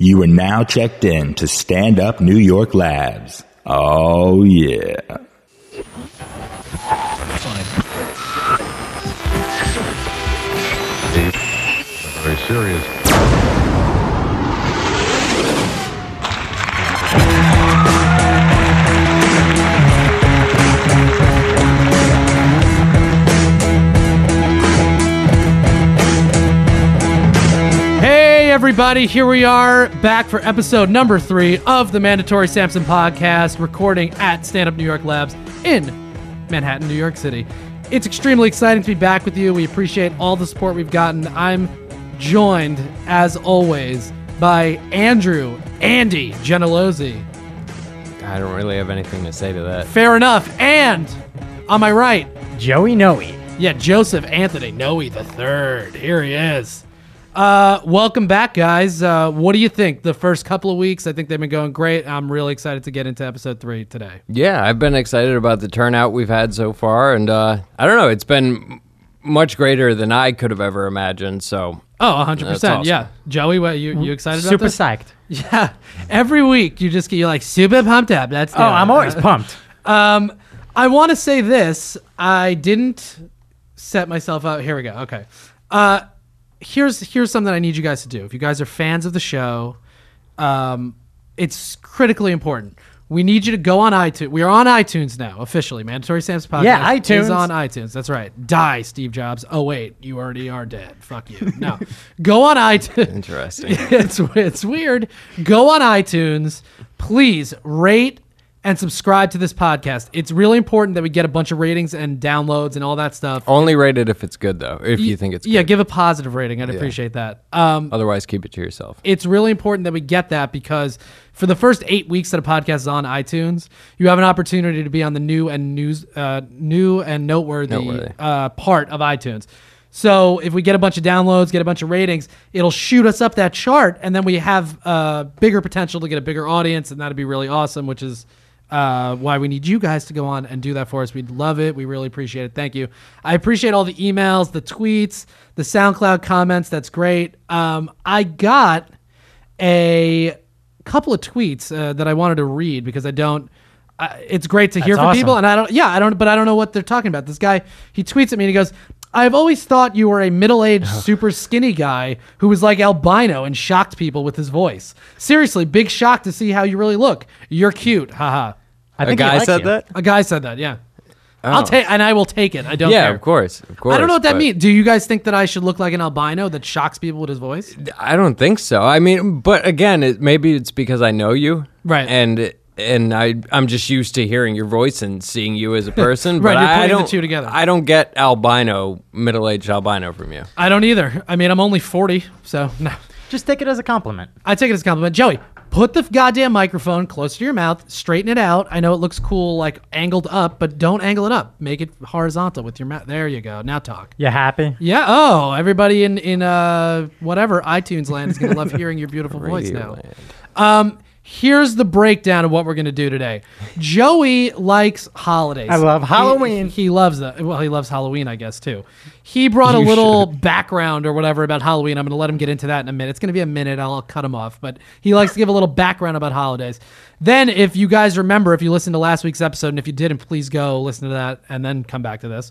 You are now checked in to Stand Up New York Labs. Oh, yeah. Very serious. Everybody, here we are back for episode number three of the Mandatory Sampson podcast, recording at Stand Up New York Labs in Manhattan, New York City. It's extremely exciting to be back with you. We appreciate all the support we've gotten. I'm joined, as always, by Andrew, Andy Genelozzi. I don't really have anything to say to that. Fair enough. And on my right, Joey Noe. yeah, Joseph Anthony Noe the third. Here he is. Uh, welcome back, guys. Uh, what do you think? The first couple of weeks, I think they've been going great. I'm really excited to get into episode three today. Yeah, I've been excited about the turnout we've had so far, and uh, I don't know, it's been much greater than I could have ever imagined. So Oh, 100%. Awesome. Yeah. Joey, what, you, you excited Super about this? psyched. Yeah. Every week, you just get, you're like, super pumped up. That's Oh, I'm always pumped. Um, I want to say this. I didn't set myself up. Here we go. Okay. Uh, here's here's something I need you guys to do. If you guys are fans of the show, um, it's critically important. We need you to go on iTunes. We are on iTunes now, officially. Mandatory Sam's podcast Yeah, iTunes is iTunes. on iTunes. That's right. Die, Steve Jobs. Oh wait, you already are dead. Fuck you. No, go on iTunes interesting. it's it's weird. Go on iTunes, please rate and subscribe to this podcast. It's really important that we get a bunch of ratings and downloads and all that stuff. Only rate it if it's good, though. If you think it's yeah, good. give a positive rating. I'd appreciate that. Um, Otherwise, keep it to yourself. it's really important that we get that because for the first eight weeks that a podcast is on iTunes, you have an opportunity to be on the new and news, uh, new and noteworthy, Noteworthy. Uh, part of iTunes. So if we get a bunch of downloads, get a bunch of ratings, it'll shoot us up that chart, and then we have uh, bigger potential to get a bigger audience, and that'd be really awesome. Which is uh, why we need you guys to go on and do that for us. We'd love it. We really appreciate it. Thank you. I appreciate all the emails, the tweets, the SoundCloud comments. That's great. Um, I got a couple of tweets uh, that I wanted to read because I don't. Uh, it's great to hear That's from awesome. people, and I don't. Yeah, I don't. But I don't know what they're talking about. This guy, he tweets at me and he goes, "I've always thought you were a middle-aged, super skinny guy who was like albino and shocked people with his voice. Seriously, big shock to see how you really look. You're cute, haha." I A think he guy said you. that? A guy said that. Yeah, I'll oh. take, and I will take it. I don't. Yeah, care. of course. Of course. I don't know what that means. Do you guys think that I should look like an albino that shocks people with his voice? I don't think so. I mean, but again, it, maybe it's because I know you. Right. And. And I, I'm just used to hearing your voice and seeing you as a person. Right, but you're I putting the don't, two together. I don't get albino, middle-aged albino from you. I don't either. I mean, I'm only 40, so no. Just take it as a compliment. I take it as a compliment. Joey, put the goddamn microphone close to your mouth, straighten it out. I know it looks cool, like angled up, but don't angle it up. Make it horizontal with your mouth. There you go. Now talk. You happy? Yeah. Oh, everybody in in uh whatever iTunes land is gonna love hearing your beautiful voice now. Radioland. Um, here's the breakdown of what we're gonna do today. Joey likes holidays. I love Halloween. He, loves that. Well, he loves Halloween, I guess too. He brought a You little background or whatever about Halloween. I'm gonna let him get into that in a minute. It's gonna be a minute. I'll cut him off, but he likes to give a little background about holidays. Then, if you guys remember, if you listened to last week's episode, and if you didn't, please go listen to that and then come back to this.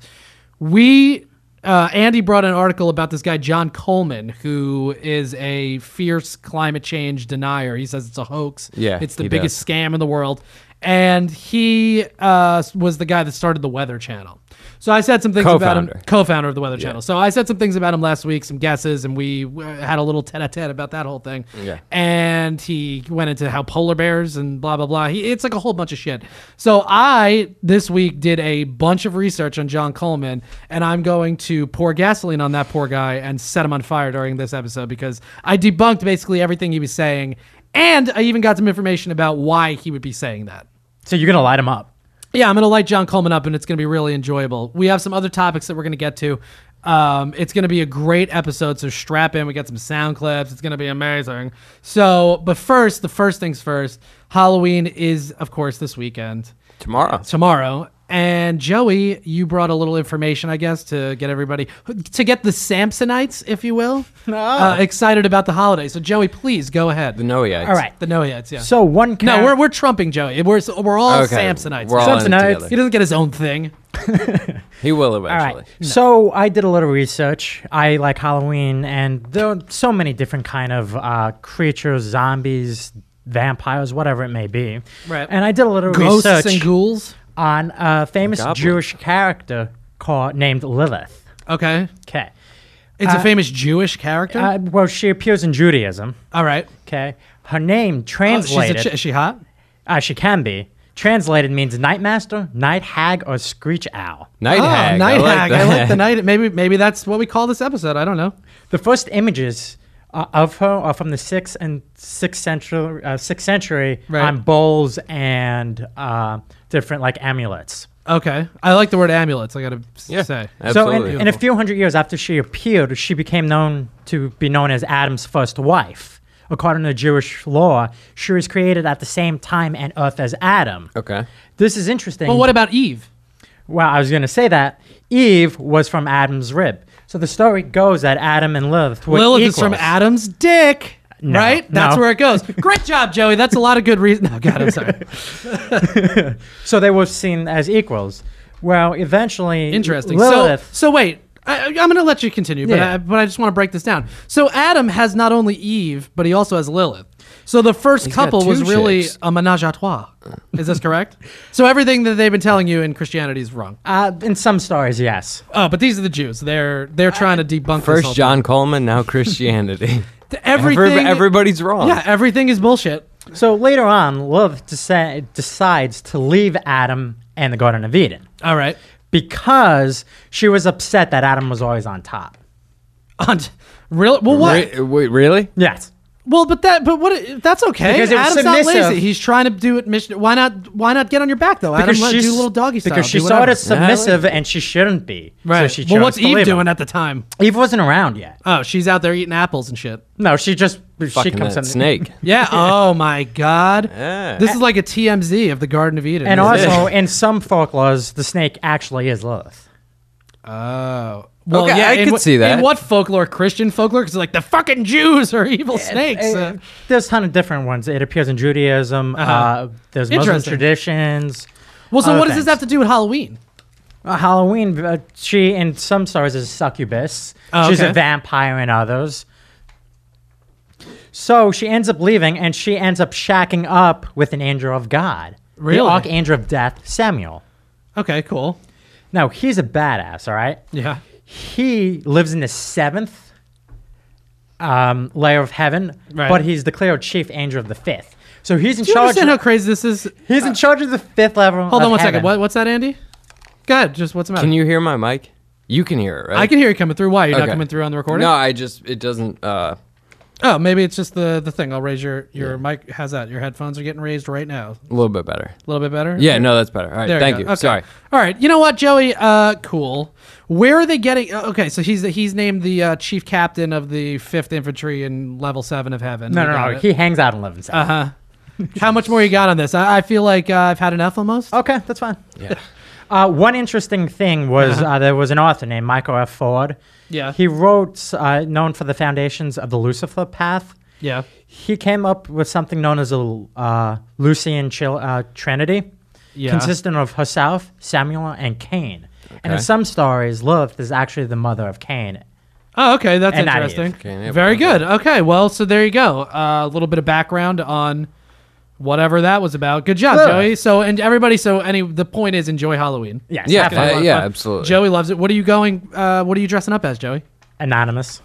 We uh, Andy brought an article about this guy John Coleman, who is a fierce climate change denier. He says it's a hoax. Yeah, it's the he biggest scam in the world, and he uh, was the guy that started the Weather Channel. So I said some things about him, Co-founder. co-founder of the Weather Channel. So I said some things about him last week, some guesses, and we had a little tete-a-tete about that whole thing. Yeah. And he went into how polar bears and blah blah blah. He, it's like a whole bunch of shit. So I this week did a bunch of research on John Coleman, and I'm going to pour gasoline on that poor guy and set him on fire during this episode because I debunked basically everything he was saying, and I even got some information about why he would be saying that. So you're gonna light him up. Yeah, I'm going to light John Coleman up, and it's going to be really enjoyable. We have some other topics that we're going to get to. Um, it's going to be a great episode, so strap in. We got some sound clips. It's going to be amazing. So, but first, the first things first. Halloween is, of course, this weekend. Tomorrow. Tomorrow. And Joey, you brought a little information, I guess, to get everybody to get the Samsonites, if you will, uh, excited about the holiday. So, Joey, please go ahead. The Noeites. All right. The Noahites, yeah. So one. no, char- we're we're trumping Joey. We're we're all Okay, Samsonites. We're all Samsonites. he doesn't get his own thing. He will All eventually. right. So I did a little research. I like Halloween, and there are so many different kind of uh, creatures, zombies, vampires, whatever it may be. Right. And I did a little Ghosts research and ghouls. On a famous Goblin. Jewish character called named Lilith. Okay, Okay. it's a Uh, famous Jewish character. Uh, well, she appears in Judaism. all right. Okay. Her name Oh, she's a translated, ch- is she hot? uh, she can be translated means night master, night hag, or screech owl. Night oh, hag. night I like hag. that. I like the night. Maybe maybe that's what we call this episode. I don't know. The first images uh, of her are from the sixth and sixth century, uh, sixth century Right. on bowls and uh, different like amulets. Okay, I like the word amulets. I gotta s- Yeah. say. Absolutely. So, in, in a few hundred years after she appeared, she became known to be known as Adam's first wife. According to Jewish law, she was created at the same time and earth as Adam. Okay. This is interesting. But what about Eve? Well, I was going to say that Eve was from Adam's rib. So the story goes that Adam and Lilith were Lilith is from. Adam's dick. No, right? That's no. where it goes. Great job, Joey. That's a lot of good reason. Oh, God, I'm sorry. So they were seen as equals. Well, eventually, Interesting. Lilith. So, so wait. I, I'm going to let you continue, but Yeah. I, but I just want to break this down. So Adam has not only Eve, but he also has Lilith. So the first He's couple was two really a menage a trois. Is this correct? so everything that they've been telling you in Christianity is wrong. uh, in some stories, yes. Oh, but these are the Jews. They're they're trying to debunk First whole John Coleman, now Christianity. Everything. Every- everybody's wrong. Yeah, everything is bullshit. So later on, Lilith deci- decides to leave Adam and the Garden of Eden All right. Because she was upset that Adam was always on top. On really? Well, what? Re- wait, really? Yes. Well, but that, but what? That's okay. Because it was Adam's not submissive. lazy. He's trying to do it. Mission. Why not? Why not get on your back though? Adam, let, do a little doggy style. Because she do saw it whatever. as submissive and she shouldn't be. right. So she chose well, what's to Eve leave doing him. at the time? Eve wasn't around yet. Oh, she's out there eating apples and shit. No, she just she Fucking comes that in snake. Yeah. oh my God. Yeah. This is like a TMZ of the Garden of Eden. And isn't also, in some folklores, the snake actually is Lilith. Oh. Well, Okay, yeah, I could wh- see that. In what folklore? Christian folklore? Because like the fucking Jews are evil snakes. Uh, Uh, there's a ton of different ones. It appears in Judaism. uh Uh-huh. there's Muslim traditions. well, so what does this have to do with Halloween? Uh, Halloween, uh, she in some stories is a succubus. Oh, She's a vampire in others. So she ends up leaving, and she ends up shacking up with an angel of God, Really? the archangel of death, Samael. Okay, cool. Now he's a badass. All right, Yeah. he lives in the seventh um, layer of heaven, Right. but he's declared chief angel of the fifth. So he's in Do you charge. understand how Of, crazy this is? he's in charge of the fifth level. Hold of on one second. heaven. What, what's that, Andy? Go ahead. Just what's the matter? Can you hear my mic? You can hear it, right? I can hear you coming through. Why? You're not coming through on the recording? No, I just it doesn't. uh Oh, maybe it's just the the thing. I'll raise your your mic. How's that? Your headphones are getting raised right now. A little bit better. A little bit better. Yeah, no, that's better. All right, There thank go. you. Okay. Sorry. All right. You know what, Joey? Uh, cool. Where are they getting? uh, Okay, so he's he's named the uh, chief captain of the Fifth Infantry in Level Seven of Heaven. No, no, no. He hangs out in eleven Uh huh. How much more you got on this? I, I feel like uh, I've had enough almost. Okay, that's fine. Yeah. Uh, one interesting thing was uh, there was an author named Michael F. Ford. Yeah. He wrote, uh, known for the foundations of the Lucifer path. Yeah. He came up with something known as a uh, Lucian chil- uh, Trinity, Yeah. consisting of herself, Samael, and Cain. And in some stories, Lilith is actually the mother of Cain. Oh, okay, that's And interesting. Okay, yeah, Very good. Okay, well, so there you go. Uh, A little bit of background on whatever that was about. Good job, Good. Joey. So, and everybody, so any the point is enjoy Halloween. Yes, Yeah, have fun. uh, yeah, absolutely. Joey loves it. What are you going? Uh, what are you dressing up as, Joey? Anonymous.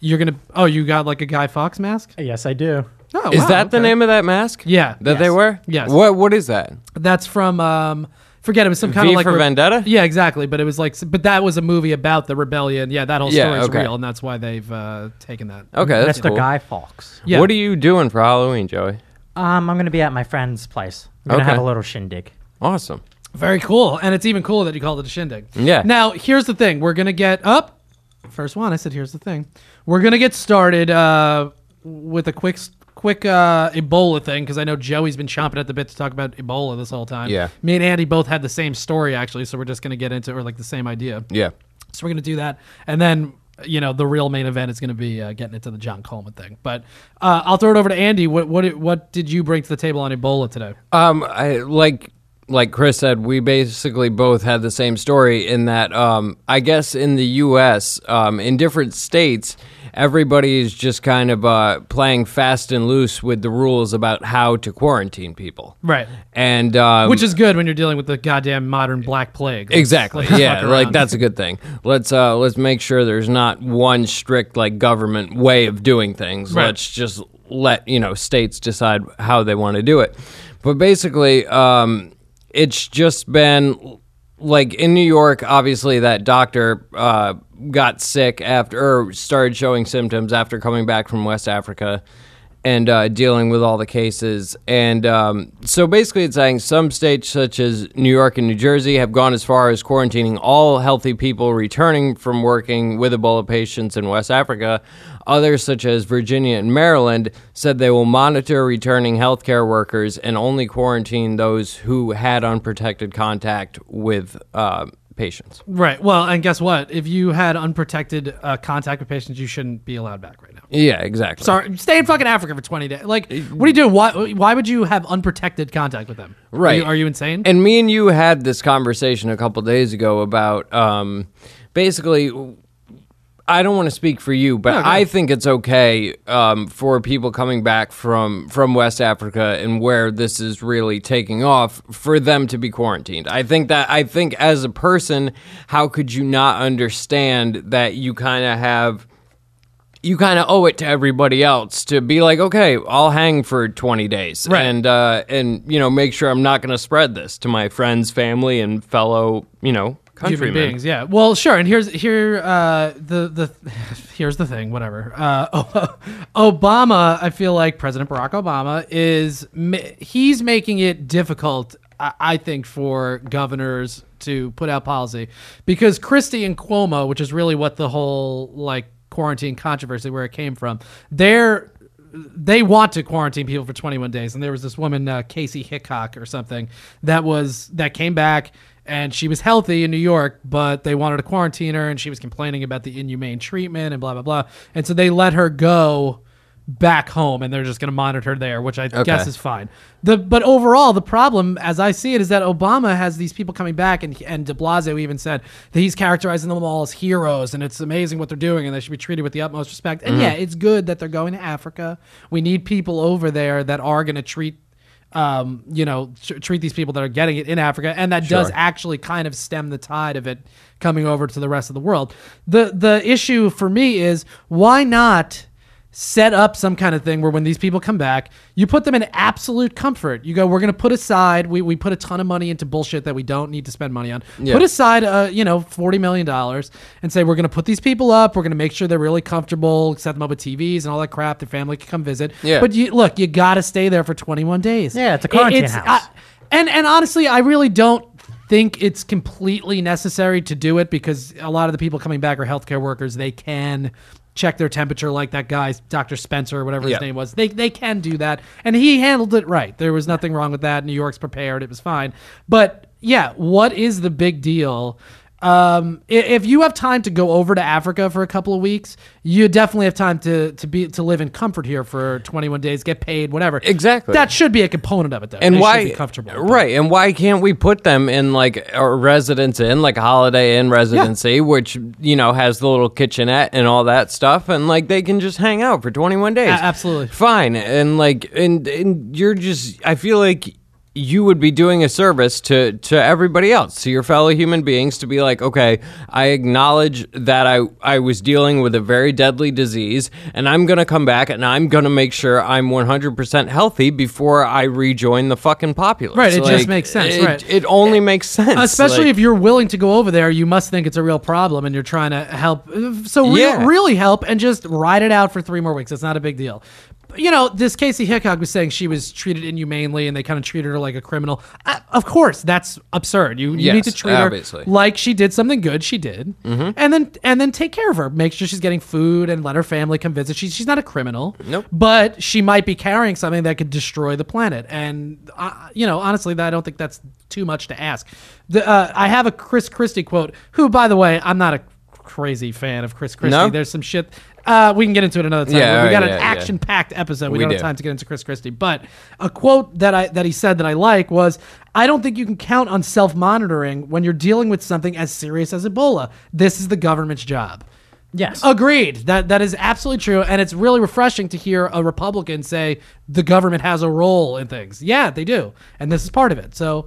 You're gonna. Oh, you got like a Guy Fawkes mask. Yes, I do. Oh, Is wow, that the okay. name of that mask? Yeah, That they Yes. wear? Yes. What What is that? That's from. Um, forget it was some kind V of like for re- Vendetta? Yeah, exactly. But it was like, but that was a movie about the rebellion. Yeah, that whole Yeah, story is okay. real, and that's why they've uh, taken that. Okay, that's Mr. cool. Guy Fawkes. Yeah. What are you doing for Halloween, Joey? Um, I'm going to be at my friend's place. We're going to Okay. have a little shindig. Awesome. Very cool, and it's even cooler that you called it a shindig. Yeah. Now here's the thing: we're gonna get up. First one, I said. Here's the thing: we're gonna get started uh, with a quick quick uh, Ebola thing because I know Joey's been chomping at the bit to talk about Ebola this whole time. Yeah. Me and Andy both had the same story actually, so we're just gonna get into it or like the same idea. Yeah. So we're gonna do that, and then you know the real main event is gonna be uh, getting into the John Coleman thing. But uh, I'll throw it over to Andy. What what what did you bring to the table on Ebola today? Um, I like like Chris said, we basically both had the same story in that um, I guess in the U.S. Um, in different states, everybody is just kind of uh, playing fast and loose with the rules about how to quarantine people. Right. And um, Which is good when you're dealing with the goddamn modern black plague. Let's- Exactly. let's yeah, like that's a good thing. Let's uh let's make sure there's not one strict like government way of doing things. Right. Let's just let, you know, states decide how they want to do it. But basically, um it's just been like in New York, obviously that doctor uh got sick after or started showing symptoms after coming back from West Africa and uh, dealing with all the cases. And um, so basically, it's saying some states, such as New York and New Jersey, have gone as far as quarantining all healthy people returning from working with Ebola patients in West Africa. Others, such as Virginia and Maryland, said they will monitor returning healthcare workers and only quarantine those who had unprotected contact with uh, patients. Right. Well, and guess what? If you had unprotected uh, contact with patients, you shouldn't be allowed back. Yeah, exactly. Sorry, stay in fucking Africa for 20 days. Like, what are you doing? Why, why would you have unprotected contact with them? Are Right. you, are you insane? And me and you had this conversation a couple days ago about um, basically. I don't want to speak for you, but I think it's okay um, for people coming back from from West Africa and where this is really taking off for them to be quarantined. I think that I think as a person, how could you not understand that you kind of have you kind of owe it to everybody else to be like, okay, I'll hang for 20 days Right. and uh, and you know make sure I'm not going to spread this to my friends, family, and fellow you know Human countrymen. beings, yeah. Well, sure. And here's here uh, the the here's the thing. Whatever. Uh, Obama, I feel like President Barack Obama is he's making it difficult. I, I think for governors to put out policy because Christie and Cuomo, which is really what the whole like quarantine controversy where it came from, they're they want to quarantine people for 21 days and there was this woman uh, Kaci Hickox or something that was that came back and she was healthy in new york but they wanted to quarantine her and she was complaining about the inhumane treatment and blah blah blah. And so they let her go back home and they're just going to monitor her there which i guess is fine. The but overall the problem as i see it is that obama has these people coming back and and de blasio even said that he's characterizing them all as heroes and it's amazing what they're doing and they should be treated with the utmost respect. And yeah it's good that they're going to africa. We need people over there that are going to treat um, you know, tr- treat these people that are getting it in Africa, and that does actually kind of stem the tide of it coming over to the rest of the world. the The issue for me is why not set up some kind of thing where when these people come back, you put them in absolute comfort. You go, we're going to put aside, we, we put a ton of money into bullshit that we don't need to spend money on. Yeah. Put aside, uh, you know, $40 million and say, we're going to put these people up. We're going to make sure they're really comfortable, set them up with TVs and all that crap. Their family can come visit. Yeah. But you look, you got to stay there for 21 days. Yeah, it's a quarantine It- house. I- and, and honestly, I really don't think it's completely necessary to do it because a lot of the people coming back are healthcare workers. They can check their temperature like that guy, Dr. Spencer, or whatever his name was. They, they can do that. And he handled it right. There was nothing wrong with that. New York's prepared. It was fine. But yeah, what is the big deal? Um, if you have time to go over to Africa for a couple of weeks, you definitely have time to, to be to live in comfort here for 21 days, get paid, whatever. Exactly. That should be a component of it, though. and They why be comfortable, right and why can't we put them in like a residence in like a holiday inn residency which you know has the little kitchenette and all that stuff and like they can just hang out for 21 days A- absolutely. fine and like and, and you're just i feel like you would be doing a service to to everybody else to your fellow human beings to be like okay i acknowledge that i i was dealing with a very deadly disease and i'm gonna come back and i'm gonna make sure i'm 100% healthy before i rejoin the fucking populace Right, it just makes sense, it, right. it only eh, makes sense Especially Like, if you're willing to go over there, you must think it's a real problem and you're trying to help. So, real, Yeah. really help and just ride it out for three more weeks. It's not a big deal. You know, this Kaci Hickox was saying she was treated inhumanely and they kind of treated her like a criminal. Uh, of course, that's absurd. You, you need to treat obviously. her like she did something good. She did, Mm-hmm. and then and then take care of her. Make sure she's getting food and let her family come visit. She's she's not a criminal. Nope. But she might be carrying something that could destroy the planet. And uh, you know, honestly, I don't think that's too much to ask. The, uh, I have a Chris Christie quote. Who, by the way, I'm not a crazy fan of Chris Christie. No? There's some shit. Uh, we can get into it another time. Yeah, we got yeah, an action-packed episode. We, We don't have time to get into Chris Christie. But a quote that I that he said that I like was, "I don't think you can count on self-monitoring when you're dealing with something as serious as Ebola. This is the government's job." Yes. Agreed. That that is absolutely true, and it's really refreshing to hear a Republican say the government has a role in things. Yeah, they do, and this is part of it. So,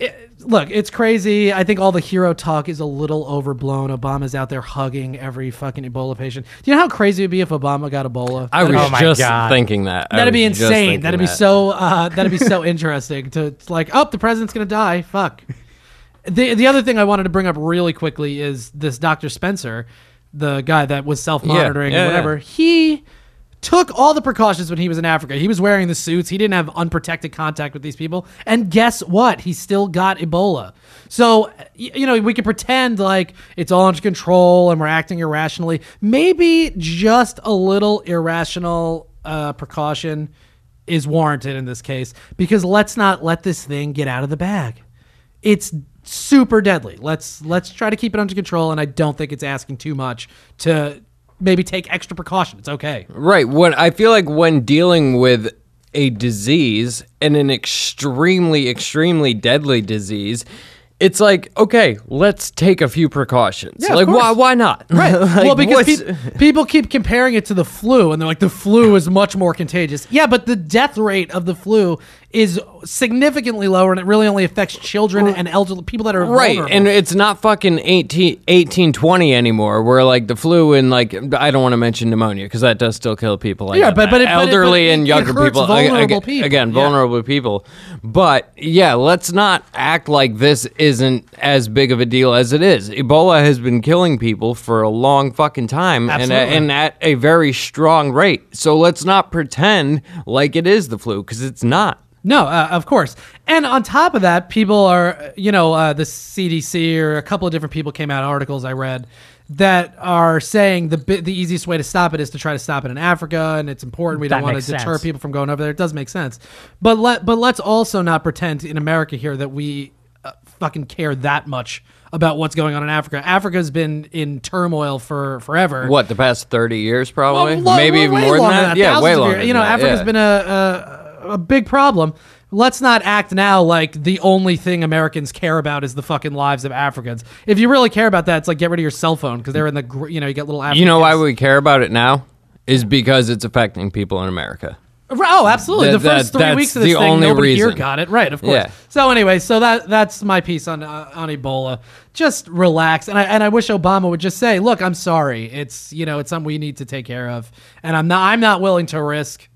it, look, it's crazy. I think all the hero talk is a little overblown. Obama's out there hugging every fucking Ebola patient. Do you know how crazy it'd be if Obama got Ebola? I was Oh just God. thinking that. I That'd be insane. That'd be that. so. Uh, that'd be so interesting to it's like, oh, the president's gonna die. Fuck. The the other thing I wanted to bring up really quickly is this Dr. Spencer, the guy that was self monitoring Yeah, yeah, or whatever. yeah. He took all the precautions when he was in Africa. He was wearing the suits. He didn't have unprotected contact with these people. And guess what? He still got Ebola. So, you know, we can pretend like it's all under control and we're acting irrationally. Maybe just a little irrational uh, precaution is warranted in this case because let's not let this thing get out of the bag. It's super deadly. Let's let's try to keep it under control and I don't think it's asking too much to maybe take extra precaution. It's okay. Right. When I feel like when dealing with a disease and an extremely, extremely deadly disease, it's like okay, let's take a few precautions. Yeah, of like why? course. Why not? Right. Like, well, because what's- peop people keep comparing it to the flu, and they're like, the flu is much more contagious. Yeah, but the death rate of the flu is significantly lower, and it really only affects children and elderly people that are Right, vulnerable. and it's not fucking 18, 1820 anymore. Where like the flu and like I don't want to mention pneumonia because that does still kill people. Like Yeah, but- but it- but it- elderly but and younger people, vulnerable again, people. again, Yeah. vulnerable people. But yeah, let's not act like this isn't as big of a deal as it is. Ebola has been killing people for a long fucking time, and Absolutely. and at a very strong rate. So let's not pretend like it is the flu because it's not. No, uh, of course. And on top of that, people are, you know, uh, the CDC or a couple of different people came out articles I read that are saying the bi- the easiest way to stop it is to try to stop it in Africa, and it's important. We don't want to deter sense. people from going over there. It does make sense, but let but let's also not pretend in America here that we fucking care that much about what's going on in Africa. Africa's been in turmoil for forever. What the past thirty years, probably, Well, lo- maybe even more than longer that. Yeah, thousands way longer. You know, that, Africa's yeah. been a, a a big problem. Let's not act now like the only thing Americans care about is the fucking lives of Africans. If you really care about that, it's like get rid of your cell phone because they're in the gr- you know you get little. Africans. You know why we care about it now? Is because it's affecting people in America. Oh, absolutely. That- the first three that's weeks of this the thing, only nobody here got it right. Of course. Yeah. So anyway, so that that's my piece on uh, on Ebola. Just relax, and I and I wish Obama would just say, "Look, I'm sorry. It's you know it's something we need to take care of, and I'm not I'm not willing to risk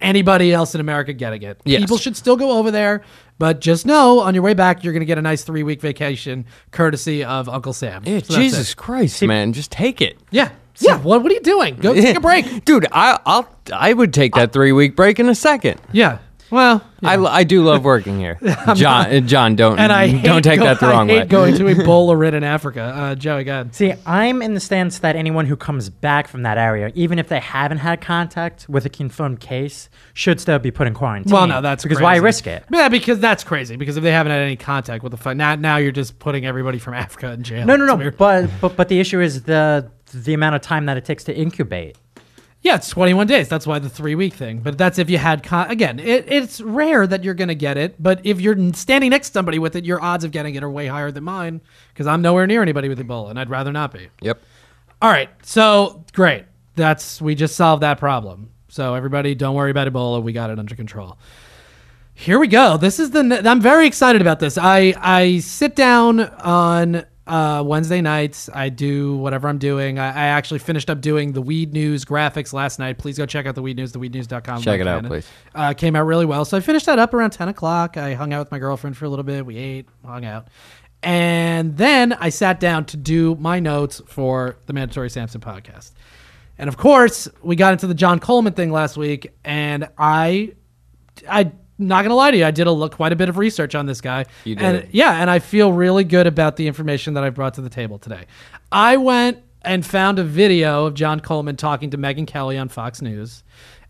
anybody else in America getting it. Yes. People should still go over there, but just know on your way back you're going to get a nice three week vacation courtesy of Uncle Sam. Yeah, So Jesus it. Christ, man, just take it. Yeah. Yeah. What What are you doing? Go take a break. dude. I, I'll I would take that three week break in a second. Yeah. Well. I, I do love working here, John. uh, John, don't And I hate don't take go- that the wrong I hate way. going to Ebola ridden Africa. Uh, Joey, go ahead. See, I'm in the stance that anyone who comes back from that area, even if they haven't had contact with a confirmed case, should still be put in quarantine. Well, no, that's because why crazy. risk it? Yeah, because that's crazy. Because if they haven't had any contact with the fight, now now you're just putting everybody from Africa in jail. No, no, It's no. weird. But but but the issue is the the amount of time that it takes to incubate. Yeah, it's 21 days. That's why the three week thing. But that's if you had con- again. It, it's rare that you're gonna get it, but if you're standing next to somebody with it, your odds of getting it are way higher than mine. Because I'm nowhere near anybody with Ebola, and I'd rather not be. Yep. All right, so great. That's we just solved that problem. So everybody, don't worry about Ebola. We got it under control. Here we go. This is the. I'm very excited about this. I I sit down on uh, Wednesday nights. I do whatever I'm doing. I, I actually finished up doing the Weed News graphics last night. Please go check out the Weed News, theweednews.com. Check it out, please. Uh, came out really well. So I finished that up around 10 o'clock. I hung out with my girlfriend for a little bit. We ate, hung out. And then I sat down to do my notes for the Mandatory Sampson podcast. And of course, we got into the John Coleman thing last week, and I, I. Not gonna lie to you, I did a look, quite a bit of research on this guy. You did. And yeah, and I feel really good about the information that I brought to the table today. I went and found a video of John Coleman talking to Megyn Kelly on Fox News.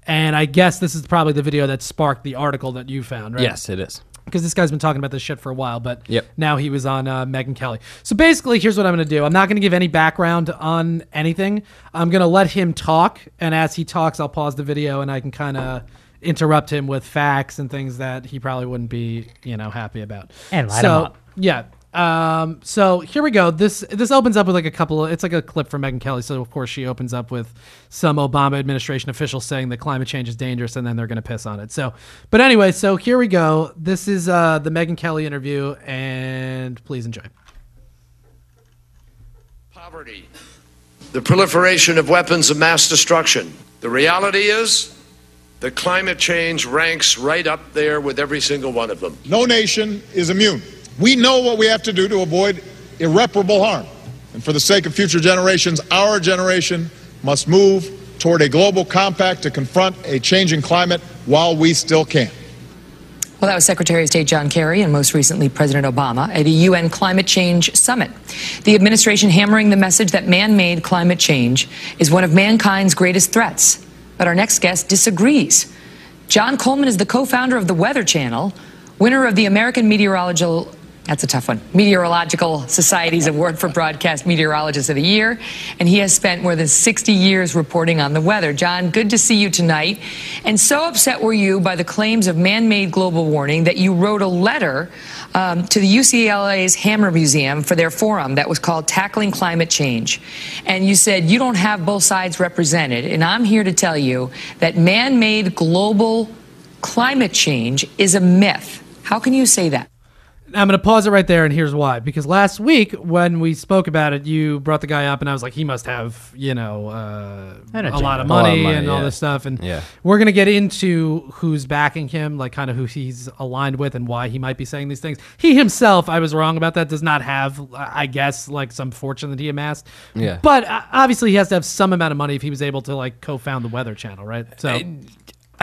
And I guess this is probably the video that sparked the article that you found, right? Yes, it is. Because this guy's been talking about this shit for a while, but Yep. now he was on uh, Megyn Kelly. So basically, here's what I'm going to do. I'm not going to give any background on anything. I'm going to let him talk, and as he talks, I'll pause the video and I can kind of interrupt him with facts and things that he probably wouldn't be, you know, happy about. And light so, him up. Yeah. Um, so here we go. This this opens up with like a couple of it's like a clip from Megyn Kelly. So of course she opens up with some Obama administration officials saying that climate change is dangerous and then they're gonna piss on it. So but anyway, so here we go. This is uh the Megyn Kelly interview and please enjoy. poverty, the proliferation of weapons of mass destruction. The reality is that climate change ranks right up there with every single one of them. No nation is immune. We know what we have to do to avoid irreparable harm. And for the sake of future generations, our generation must move toward a global compact to confront a changing climate while we still can. Well, that was Secretary of State John Kerry and most recently President Obama at a UN climate change summit. The administration hammering the message that man made climate change is one of mankind's greatest threats. But our next guest disagrees. John Coleman is the co founder of the Weather Channel, winner of the American Meteorological. That's a tough one. Meteorological Society's Award for Broadcast Meteorologist of the Year. And he has spent more than 60 years reporting on the weather. John, good to see you tonight. And so upset were you by the claims of man made global warming that you wrote a letter um, to the UCLA's Hammer Museum for their forum that was called Tackling Climate Change. And you said you don't have both sides represented. And I'm here to tell you that man made global climate change is a myth. How can you say that? I'm going to pause it right there, and here's why. Because last week when we spoke about it, you brought the guy up, and I was like, he must have, you know, uh, a lot of A lot of money, and all this stuff. And Yeah. we're going to get into who's backing him, like kind of who he's aligned with, and why he might be saying these things. He himself, I was wrong about that, does not have, I guess, like some fortune that he amassed. Yeah. But uh, obviously, he has to have some amount of money if he was able to like co-found the Weather Channel, right? So.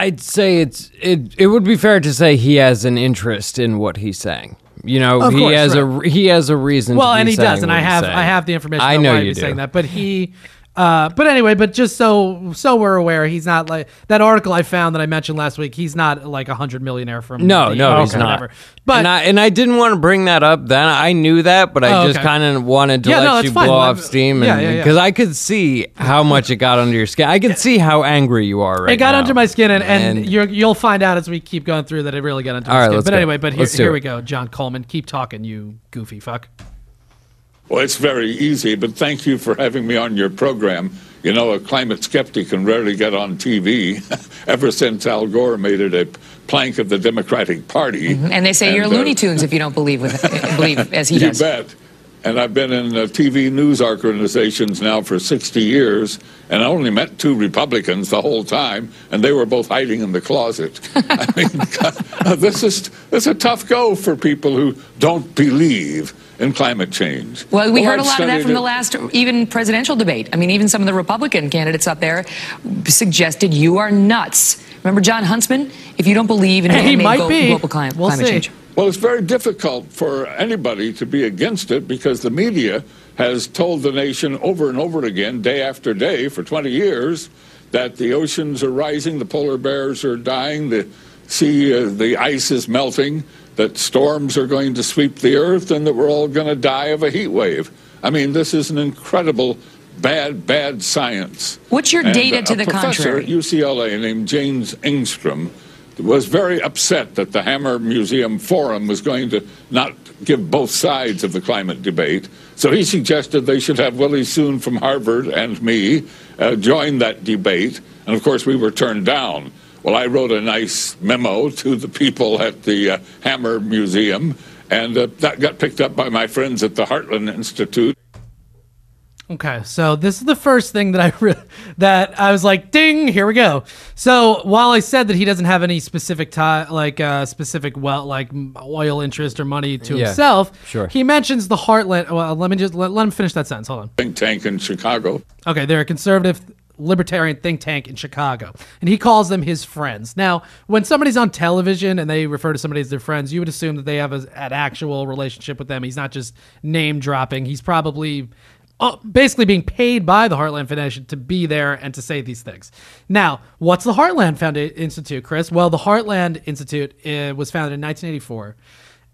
I'd say it's it. It would be fair to say he has an interest in what he's saying. You know, Of he course, has a right. re- he has a reason. well, to be and he does, and I have. I have the information. I know you he's do. saying that, but he. Uh, but anyway, but just so so we're aware, he's not like that article I found that I mentioned last week. He's not like a hundred millionaire from No, the- no, he's not. But and I, and I didn't want to bring that up then. I knew that, but I Oh, just okay. kind of wanted to Yeah, let no, you that's fine. blow off steam, yeah, yeah, yeah. because I could see how much it got under your skin. I could see how angry you are right it got now. under my skin, and, and, And- you're, you'll find out as we keep going through that it really got under my right, skin. But go. anyway, but here, here we go, John Coleman. Keep talking, you goofy fuck. Well, it's very easy, but thank you for having me on your program. You know, a climate skeptic can rarely get on TV ever since Al Gore made it a plank of the Democratic Party. And they say you're And, uh, Looney Tunes if you don't believe with believe as he You does. bet. And I've been in uh, TV news organizations now for 60 years, and I only met two Republicans the whole time, and they were both hiding in the closet. I mean, God, this is this is a tough go for people who don't believe in climate change. Well, we Oh, heard a I've lot of that studied from the last even presidential debate. I mean, even some of the Republican candidates up there suggested you are nuts. Remember Jon Huntsman? If you don't believe in He man-made might glo- be. global clim- We'll climate see. change. Well, it's very difficult for anybody to be against it because the media has told the nation over and over again, day after day, for 20 years, that the oceans are rising, the polar bears are dying, the sea, uh, the ice is melting, that storms are going to sweep the earth, and that we're all going to die of a heat wave. I mean, this is an incredible, bad, bad science. What's your And, data to a the professor contrary? at UCLA named James Enstrom was very upset that the Hammer Museum Forum was going to not give both sides of the climate debate. So he suggested they should have Willie Soon from Harvard and me uh, join that debate. And of course, we were turned down. Well, I wrote a nice memo to the people at the uh, Hammer Museum, and uh, that got picked up by my friends at the Heartland Institute. Okay, so this is the first thing that I re- that I was like, "Ding! Here we go." So while I said that he doesn't have any specific tie, like uh, specific well, like oil interest or money to Yeah, himself, sure. He mentions the Heartland. Well, let me just let, let him finish that sentence. Hold on. think tank in Chicago. Okay, they're a conservative libertarian think tank in Chicago, and he calls them his friends. Now, when somebody's on television and they refer to somebody as their friends, you would assume that they have a, an actual relationship with them. He's not just name dropping. He's probably uh, basically being paid by the Heartland Foundation to be there and to say these things. Now, what's the Heartland Founda- Institute, Chris? Well, the Heartland Institute uh, was founded in 1984.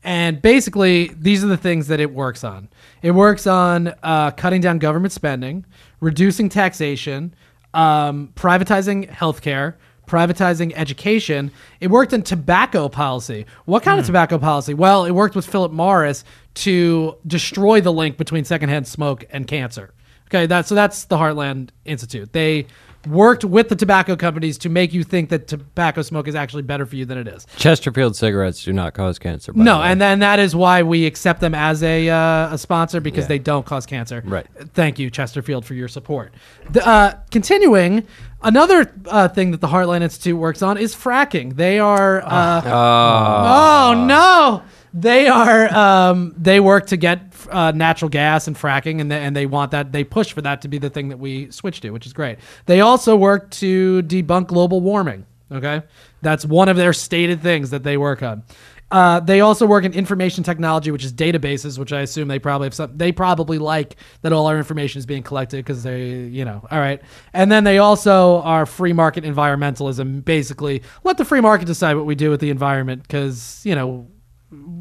And basically, these are the things that it works on. It works on uh, cutting down government spending, reducing taxation, um, privatizing healthcare, privatizing education. It worked in tobacco policy. What kind of tobacco policy? Well, it worked with Philip Morris to destroy the link between secondhand smoke and cancer. Okay, that so that's the Heartland Institute. They worked with the tobacco companies to make you think that tobacco smoke is actually better for you than it is. Chesterfield cigarettes do not cause cancer. No, and then that is why we accept them as a uh, a sponsor because Yeah. they don't cause cancer. Right. Thank you, Chesterfield, for your support. The, uh, continuing, another uh, thing that the Heartland Institute works on is fracking. They are. Uh, oh no. They are. Um, they work to get uh, natural gas and fracking, and they, and they want that. They push for that to be the thing that we switch to, which is great. They also work to debunk global warming. Okay, that's one of their stated things that they work on. Uh, they also work in information technology, which is databases, which I assume they probably have some. They probably like that all our information is being collected because they, you know, all right. And then they also are free market environmentalism. Basically, let the free market decide what we do with the environment because you know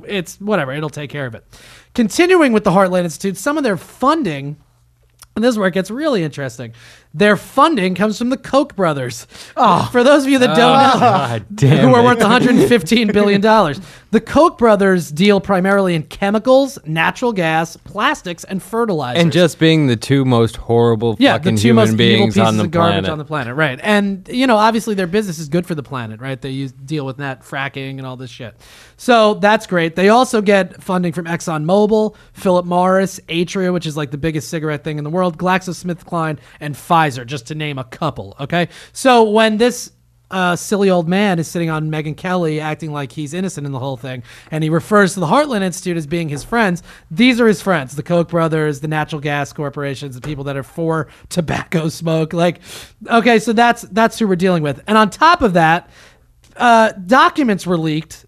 it's whatever. It'll take care of it. Continuing with the Heartland Institute, some of their funding, and this is where it gets really interesting. Their funding comes from the Koch brothers. Oh, for those of you that don't oh, know, damn who are it. worth 115 billion dollars. The Koch brothers deal primarily in chemicals, natural gas, plastics, and fertilizers. and just being the two most horrible yeah, fucking the two human most evil beings pieces on the of garbage planet. on the planet, right? And you know, obviously, their business is good for the planet, right? They use deal with that fracking and all this shit, so that's great. They also get funding from ExxonMobil, Philip Morris, Altria, which is like the biggest cigarette thing in the world, GlaxoSmithKline, and Pfizer, just to name a couple. Okay, so when this uh, silly old man is sitting on Megyn Kelly acting like he's innocent in the whole thing. And he refers to the Heartland Institute as being his friends. These are his friends the Koch brothers, the natural gas corporations, the people that are for tobacco smoke. Like, okay, so that's that's who we're dealing with. And on top of that, uh, documents were leaked.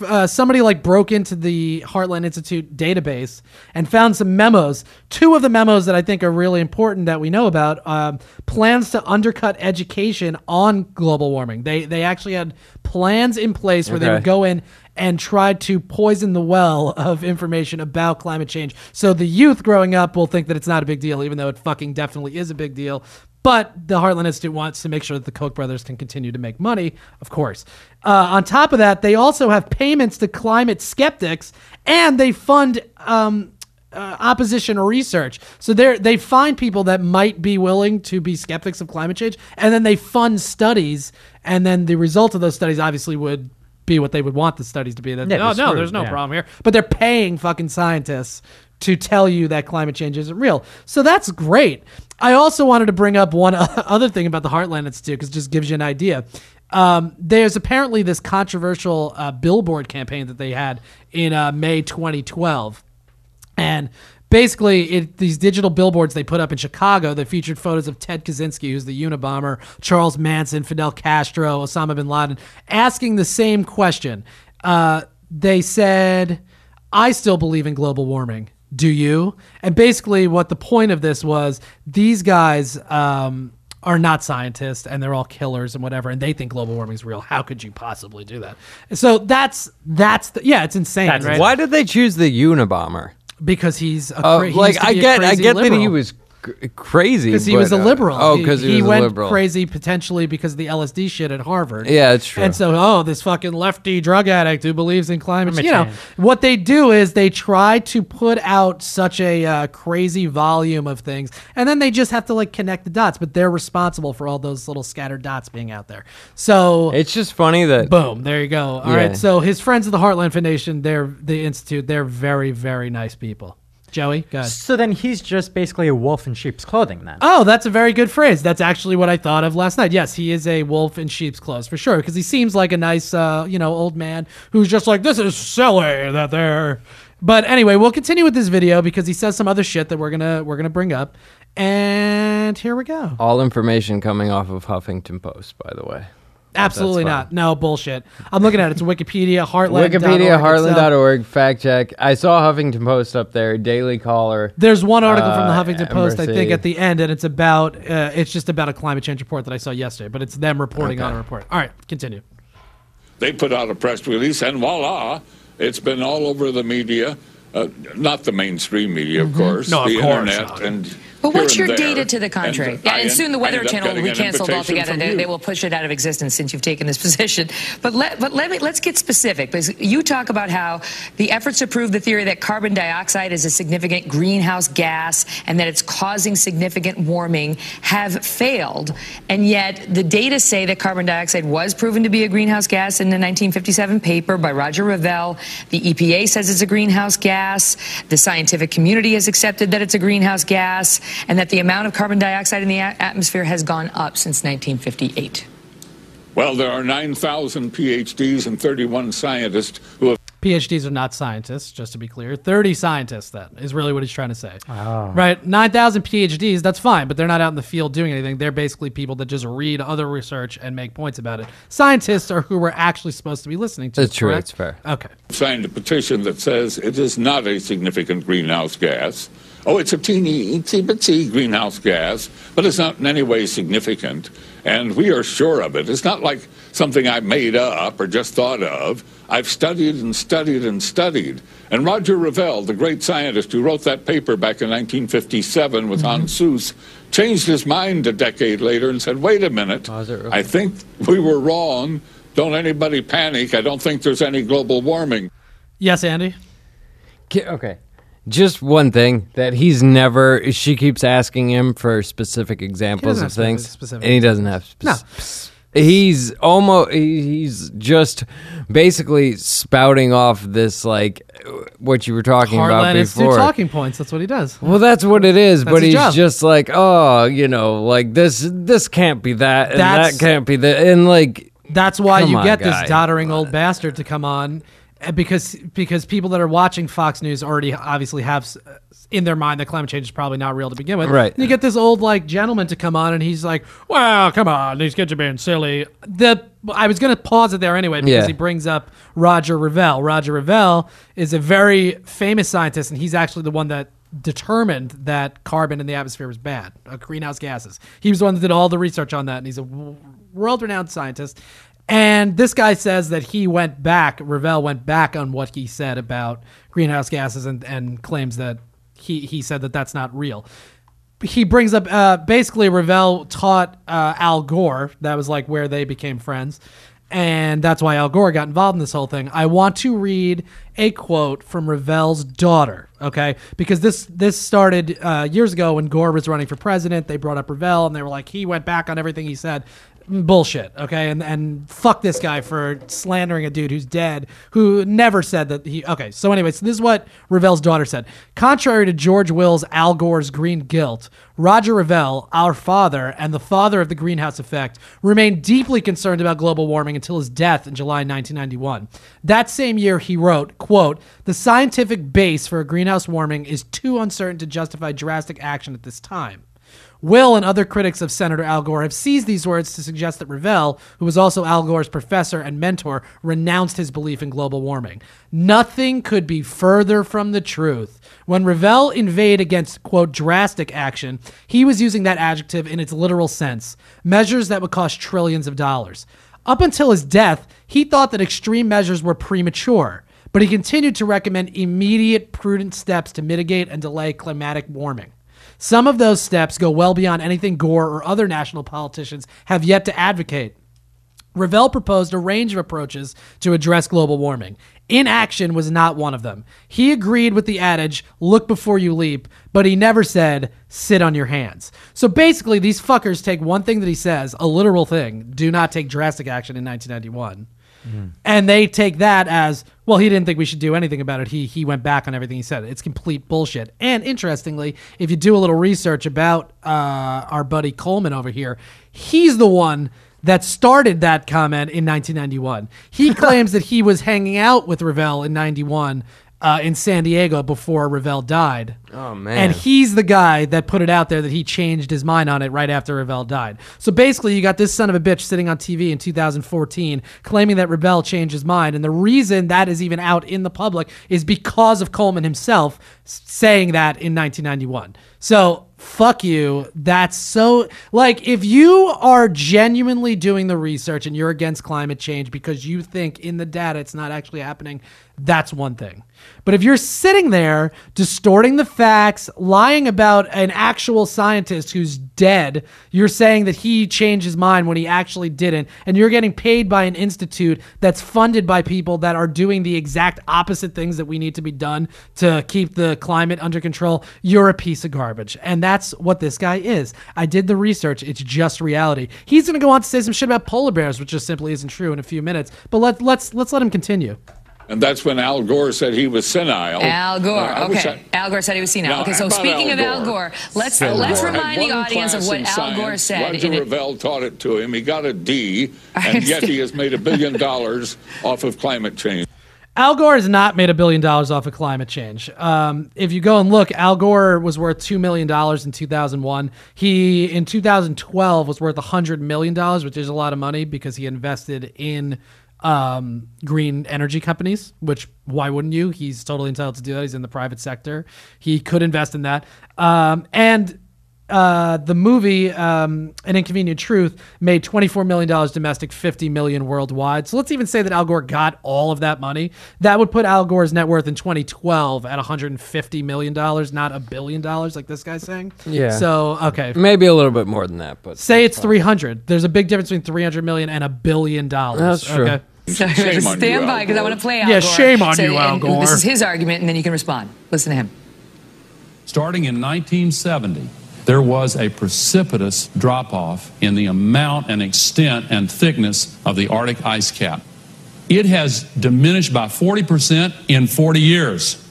Uh, somebody like broke into the Heartland Institute database and found some memos. Two of the memos that I think are really important that we know about um, plans to undercut education on global warming. They they actually had plans in place where they would go in and try to poison the well of information about climate change. So the youth growing up will think that it's not a big deal, even though it fucking definitely is a big deal. But the Heartland Institute wants to make sure that the Koch brothers can continue to make money, of course. Uh, on top of that, they also have payments to climate skeptics, and they fund um, uh, opposition research. So they they find people that might be willing to be skeptics of climate change, and then they fund studies, and then the result of those studies obviously would be what they would want the studies to be. That Yeah, oh no, there's no yeah. problem here. But they're paying fucking scientists to tell you that climate change isn't real. So that's great. I also wanted to bring up one other thing about the Heartland Institute because it just gives you an idea. Um, there's apparently this controversial uh, billboard campaign that they had in uh, May 2012. And basically, it, these digital billboards they put up in Chicago that featured photos of Ted Kaczynski, who's the Unabomber, Charles Manson, Fidel Castro, Osama bin Laden, asking the same question. Uh, they said, I still believe in global warming. Do you? And basically, what the point of this was these guys. Um, are not scientists and they're all killers and whatever and they think global warming is real how could you possibly do that so that's that's the, yeah it's insane That's right Why did they choose the Unabomber? because he's a Uh, cra- he like I get, I get that he was crazy because he was a but, uh, liberal. oh, because he, was went a liberal. crazy potentially because of the LSD shit at Harvard. Yeah, it's true. And so, oh, this fucking lefty drug addict who believes in climate change. You know, what they do is they try to put out such a uh, crazy volume of things, and then they just have to like connect the dots. But they're responsible for all those little scattered dots being out there. So It's just funny that Boom. There you go. All right. Yeah. So his friends of the Heartland Foundation, they're the institute. They're very, very nice people. Joey, go ahead. So then he's just basically a wolf in sheep's clothing then. Oh, that's a very good phrase. That's actually what I thought of last night. Yes, he is a wolf in sheep's clothes for sure, because he seems like a nice, uh, you know, old man who's just like, this is silly that they're. But anyway, we'll continue with this video because he says some other shit that we're gonna we're gonna bring up, And here we go. All information coming off of Huffington Post, by the way. Absolutely not. No bullshit. I'm looking at it. It's Wikipedia, Heartland. Wikipedia, Heartland.org, fact check. I saw Huffington Post up there, Daily Caller. There's one article from the Uh, Huffington Post, I think, at the end, and it's about uh, it's just about a climate change report that I saw yesterday, but it's them reporting on a report. All right, continue. They put out a press release, and voila, it's been all over the media. Uh, not the mainstream media, of course. No, of the course internet not. and. But what's your there. data to the contrary? And yeah, and soon the Weather Channel will be canceled altogether. They, they will push it out of existence since you've taken this position. But let but let me let's get specific because you talk about how the efforts to prove the theory that carbon dioxide is a significant greenhouse gas and that it's causing significant warming have failed, and yet the data say that carbon dioxide was proven to be a greenhouse gas in the 1957 paper by Roger Revelle. The EPA says it's a greenhouse gas. The scientific community has accepted that it's a greenhouse gas, and that the amount of carbon dioxide in the atmosphere has gone up since 1958. Well, there are 9,000 PhDs and 31 scientists who have PhDs are not scientists, just to be clear. 30 scientists, that is really what he's trying to say. Right? 9,000 PhDs, that's fine, but they're not out in the field doing anything. They're basically people that just read other research and make points about it. Scientists are who we're actually supposed to be listening to. That's true, correct? it's fair. Okay. signed a petition that says it is not a significant greenhouse gas. Oh, it's a teeny, itsy bitsy greenhouse gas, but it's not in any way significant. And we are sure of it. It's not like something I made up or just thought of. I've studied and studied and studied. And Roger Revelle, the great scientist who wrote that paper back in 1957 with Hans Suess, changed his mind a decade later and said, wait a minute, really? I think we were wrong. Don't anybody panic. I don't think there's any global warming. Yes, Andy? Okay. Just one thing that he's never. She keeps asking him for specific examples of things, specific- and he doesn't have. No. He's almost. He's just basically spouting off this like what you were talking about before. talking points. That's what he does. well, that's what it is, That's but his he's job. just like, oh, you know, like this. This can't be that, and That's- that can't be that, and like That's why Come you on, get guy. this doddering old bastard to come on, because because people that are watching Fox News already obviously have in their mind that climate change is probably not real to begin with. Right. And you get this old like gentleman to come on, and he's like, "Well, come on, these kids are being silly." The I was going to pause it there anyway because Yeah. he brings up Roger Revelle. Roger Revelle is a very famous scientist, and he's actually the one that determined that carbon in the atmosphere was bad, uh, greenhouse gases. He was the one that did all the research on that, and he's a w- world-renowned scientist. And this guy says that he went back, Revelle went back on what he said about greenhouse gases and, and claims that he, he said that that's not real. He brings up uh, basically Revelle taught uh, Al Gore. That was like where they became friends. And that's why Al Gore got involved in this whole thing. I want to read a quote from Revelle's daughter, okay? Because this this started uh, years ago when Gore was running for president. They brought up Revelle and they were like, he went back on everything he said bullshit okay? And and fuck this guy for slandering a dude who's dead who never said that he okay so anyway so this is what Revelle's daughter said. Contrary to George Will's Al Gore's green guilt Roger Revelle our father and the father of the greenhouse effect remained deeply concerned about global warming until his death in July 1991 that same year he wrote quote the scientific base for a greenhouse warming is too uncertain to justify drastic action at this time Will and other critics of Senator Al Gore have seized these words to suggest that Revelle, who was also Al Gore's professor and mentor, renounced his belief in global warming. Nothing could be further from the truth. When Revelle inveighed against, quote, drastic action, he was using that adjective in its literal sense measures that would cost trillions of dollars. Up until his death, he thought that extreme measures were premature, but he continued to recommend immediate, prudent steps to mitigate and delay climatic warming. Some of those steps go well beyond anything Gore or other national politicians have yet to advocate. Revelle proposed a range of approaches to address global warming. Inaction was not one of them. He agreed with the adage, look before you leap, but he never said, sit on your hands. So basically, these fuckers take one thing that he says, a literal thing, do not take drastic action in 1991. And they take that as, well, he didn't think we should do anything about it. He he went back on everything he said. It's complete bullshit. And interestingly, if you do a little research about uh, our buddy Coleman over here, he's the one that started that comment in 1991. He claims that he was hanging out with Revelle in 91 uh, in San Diego before Revelle died. Oh, man. And he's the guy that put it out there that he changed his mind on it right after Revelle died. So basically, you got this son of a bitch sitting on TV in 2014 claiming that Revelle changed his mind. And the reason that is even out in the public is because of Coleman himself saying that in 1991. So fuck you. That's so like if you are genuinely doing the research and you're against climate change because you think in the data it's not actually happening, that's one thing. But if you're sitting there distorting the facts, lying about an actual scientist who's dead, you're saying that he changed his mind when he actually didn't, and you're getting paid by an institute that's funded by people that are doing the exact opposite things that we need to be done to keep the climate under control, you're a piece of garbage. And that's what this guy is. I did the research, it's just reality. He's going to go on to say some shit about polar bears, which just simply isn't true in a few minutes. But let, let's let's let him continue. And that's when Al Gore said he was senile. Al Gore. Uh, okay. I- Al Gore said he was senile. Now, okay, so speaking Al of Al Gore? Gore, let's Al let's Gore remind the audience of what in Al Gore said. Roger in. Revelle taught it to him. He got a D, and yet he has made a billion dollars off of climate change. Al Gore has not made a billion dollars off of climate change. Um, if you go and look, Al Gore was worth two million dollars in 2001. He in 2012 was worth hundred million dollars, which is a lot of money because he invested in um, green energy companies. Which why wouldn't you? He's totally entitled to do that. He's in the private sector. He could invest in that. Um, and uh, the movie um, An Inconvenient Truth made $24 million domestic, 50 million worldwide. So let's even say that Al Gore got all of that money. That would put Al Gore's net worth in 2012 at $150 million, not a billion dollars like this guy's saying. Yeah. So, okay. Maybe a little bit more than that, but Say it's 300. There's a big difference between 300 million and a billion dollars. That's true. Okay. So Shame on you, by Al because I Gore. want to play Al Yeah, Gore. shame on So- you, Al Gore. This is his argument, and then you can respond. Listen to him. Starting in 1970, there was a precipitous drop off in the amount and extent and thickness of the Arctic ice cap. It has diminished by 40% in 40 years.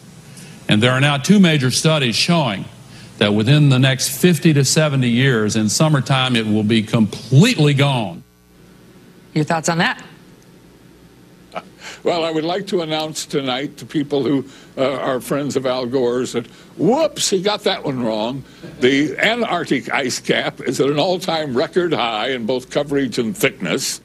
And there are now two major studies showing that within the next 50 to 70 years, in summertime, it will be completely gone. Your thoughts on that? Well, I would like to announce tonight to people who uh, are friends of Al Gore's that, whoops, he got that one wrong. The Antarctic ice cap is at an all time record high in both coverage and thickness.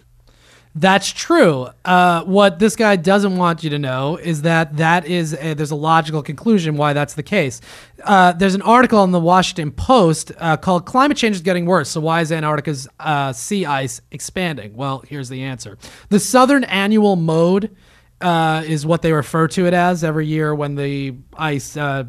That's true. Uh, what this guy doesn't want you to know is that that is a, there's a logical conclusion why that's the case. Uh, there's an article in the Washington Post uh, called "Climate Change is Getting Worse." So why is Antarctica's uh, sea ice expanding? Well, here's the answer: the southern annular mode uh, is what they refer to it as every year when the ice uh,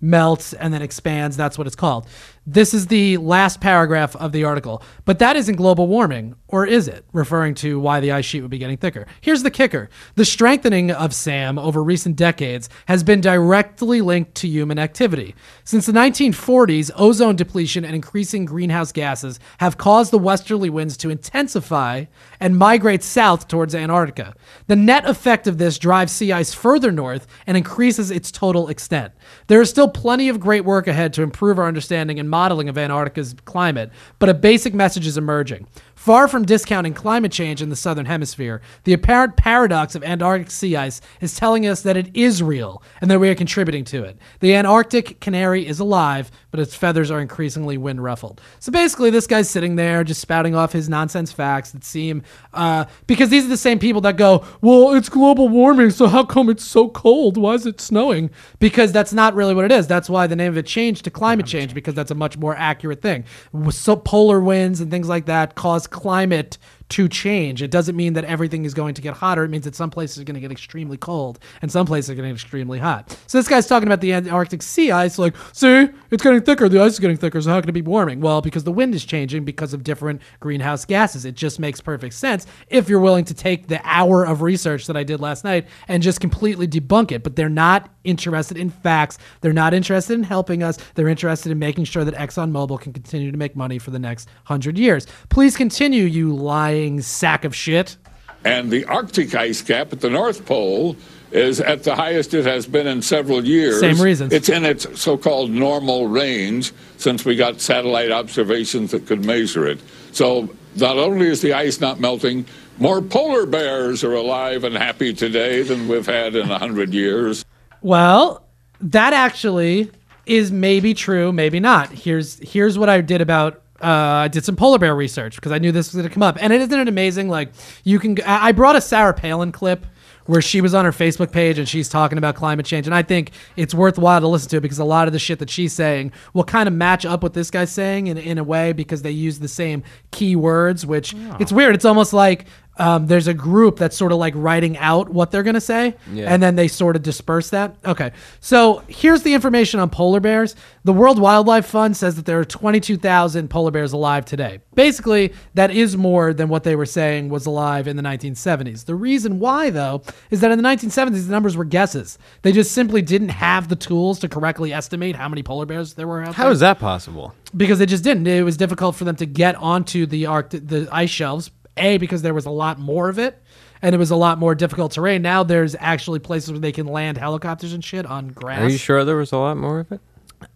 melts and then expands. That's what it's called. This is the last paragraph of the article. But that isn't global warming, or is it? Referring to why the ice sheet would be getting thicker. Here's the kicker the strengthening of SAM over recent decades has been directly linked to human activity. Since the 1940s, ozone depletion and increasing greenhouse gases have caused the westerly winds to intensify and migrate south towards Antarctica. The net effect of this drives sea ice further north and increases its total extent. There is still plenty of great work ahead to improve our understanding and modeling of Antarctica's climate, but a basic message is emerging. Far from discounting climate change in the southern hemisphere, the apparent paradox of Antarctic sea ice is telling us that it is real and that we are contributing to it. The Antarctic canary is alive, but its feathers are increasingly wind ruffled. So basically, this guy's sitting there just spouting off his nonsense facts that seem, uh, because these are the same people that go, well, it's global warming, so how come it's so cold? Why is it snowing? Because that's not really what it is. That's why the name of it changed to climate change, because that's a much more accurate thing. So polar winds and things like that cause climate to change. It doesn't mean that everything is going to get hotter. It means that some places are going to get extremely cold and some places are going to get extremely hot. So this guy's talking about the Antarctic sea ice, like, see, it's getting thicker. The ice is getting thicker. So how can it be warming? Well, because the wind is changing because of different greenhouse gases. It just makes perfect sense if you're willing to take the hour of research that I did last night and just completely debunk it. But they're not interested in facts. They're not interested in helping us. They're interested in making sure that ExxonMobil can continue to make money for the next hundred years. Please continue, you lying sack of shit. And the Arctic ice cap at the North Pole is at the highest it has been in several years. Same reasons. It's in its so called normal range since we got satellite observations that could measure it. So not only is the ice not melting, more polar bears are alive and happy today than we've had in a hundred years. Well, that actually is maybe true, maybe not. Here's here's what I did about. Uh, I did some polar bear research because I knew this was going to come up, and it isn't it amazing? Like you can. I brought a Sarah Palin clip where she was on her Facebook page and she's talking about climate change, and I think it's worthwhile to listen to it because a lot of the shit that she's saying will kind of match up with this guy's saying in in a way because they use the same key words, which it's weird. It's almost like um, there's a group that's sort of like writing out what they're going to say, Yeah. and then they sort of disperse that. Okay, so here's the information on polar bears. The World Wildlife Fund says that there are 22,000 polar bears alive today. Basically, that is more than what they were saying was alive in the 1970s. The reason why, though, is that in the 1970s, the numbers were guesses. They just simply didn't have the tools to correctly estimate how many polar bears there were out How there is that possible? because they just didn't. It was difficult for them to get onto the Arctic, the ice shelves. A because there was a lot more of it, and it was a lot more difficult terrain. Now there's actually places where they can land helicopters and shit on grass. Are you sure there was a lot more of it?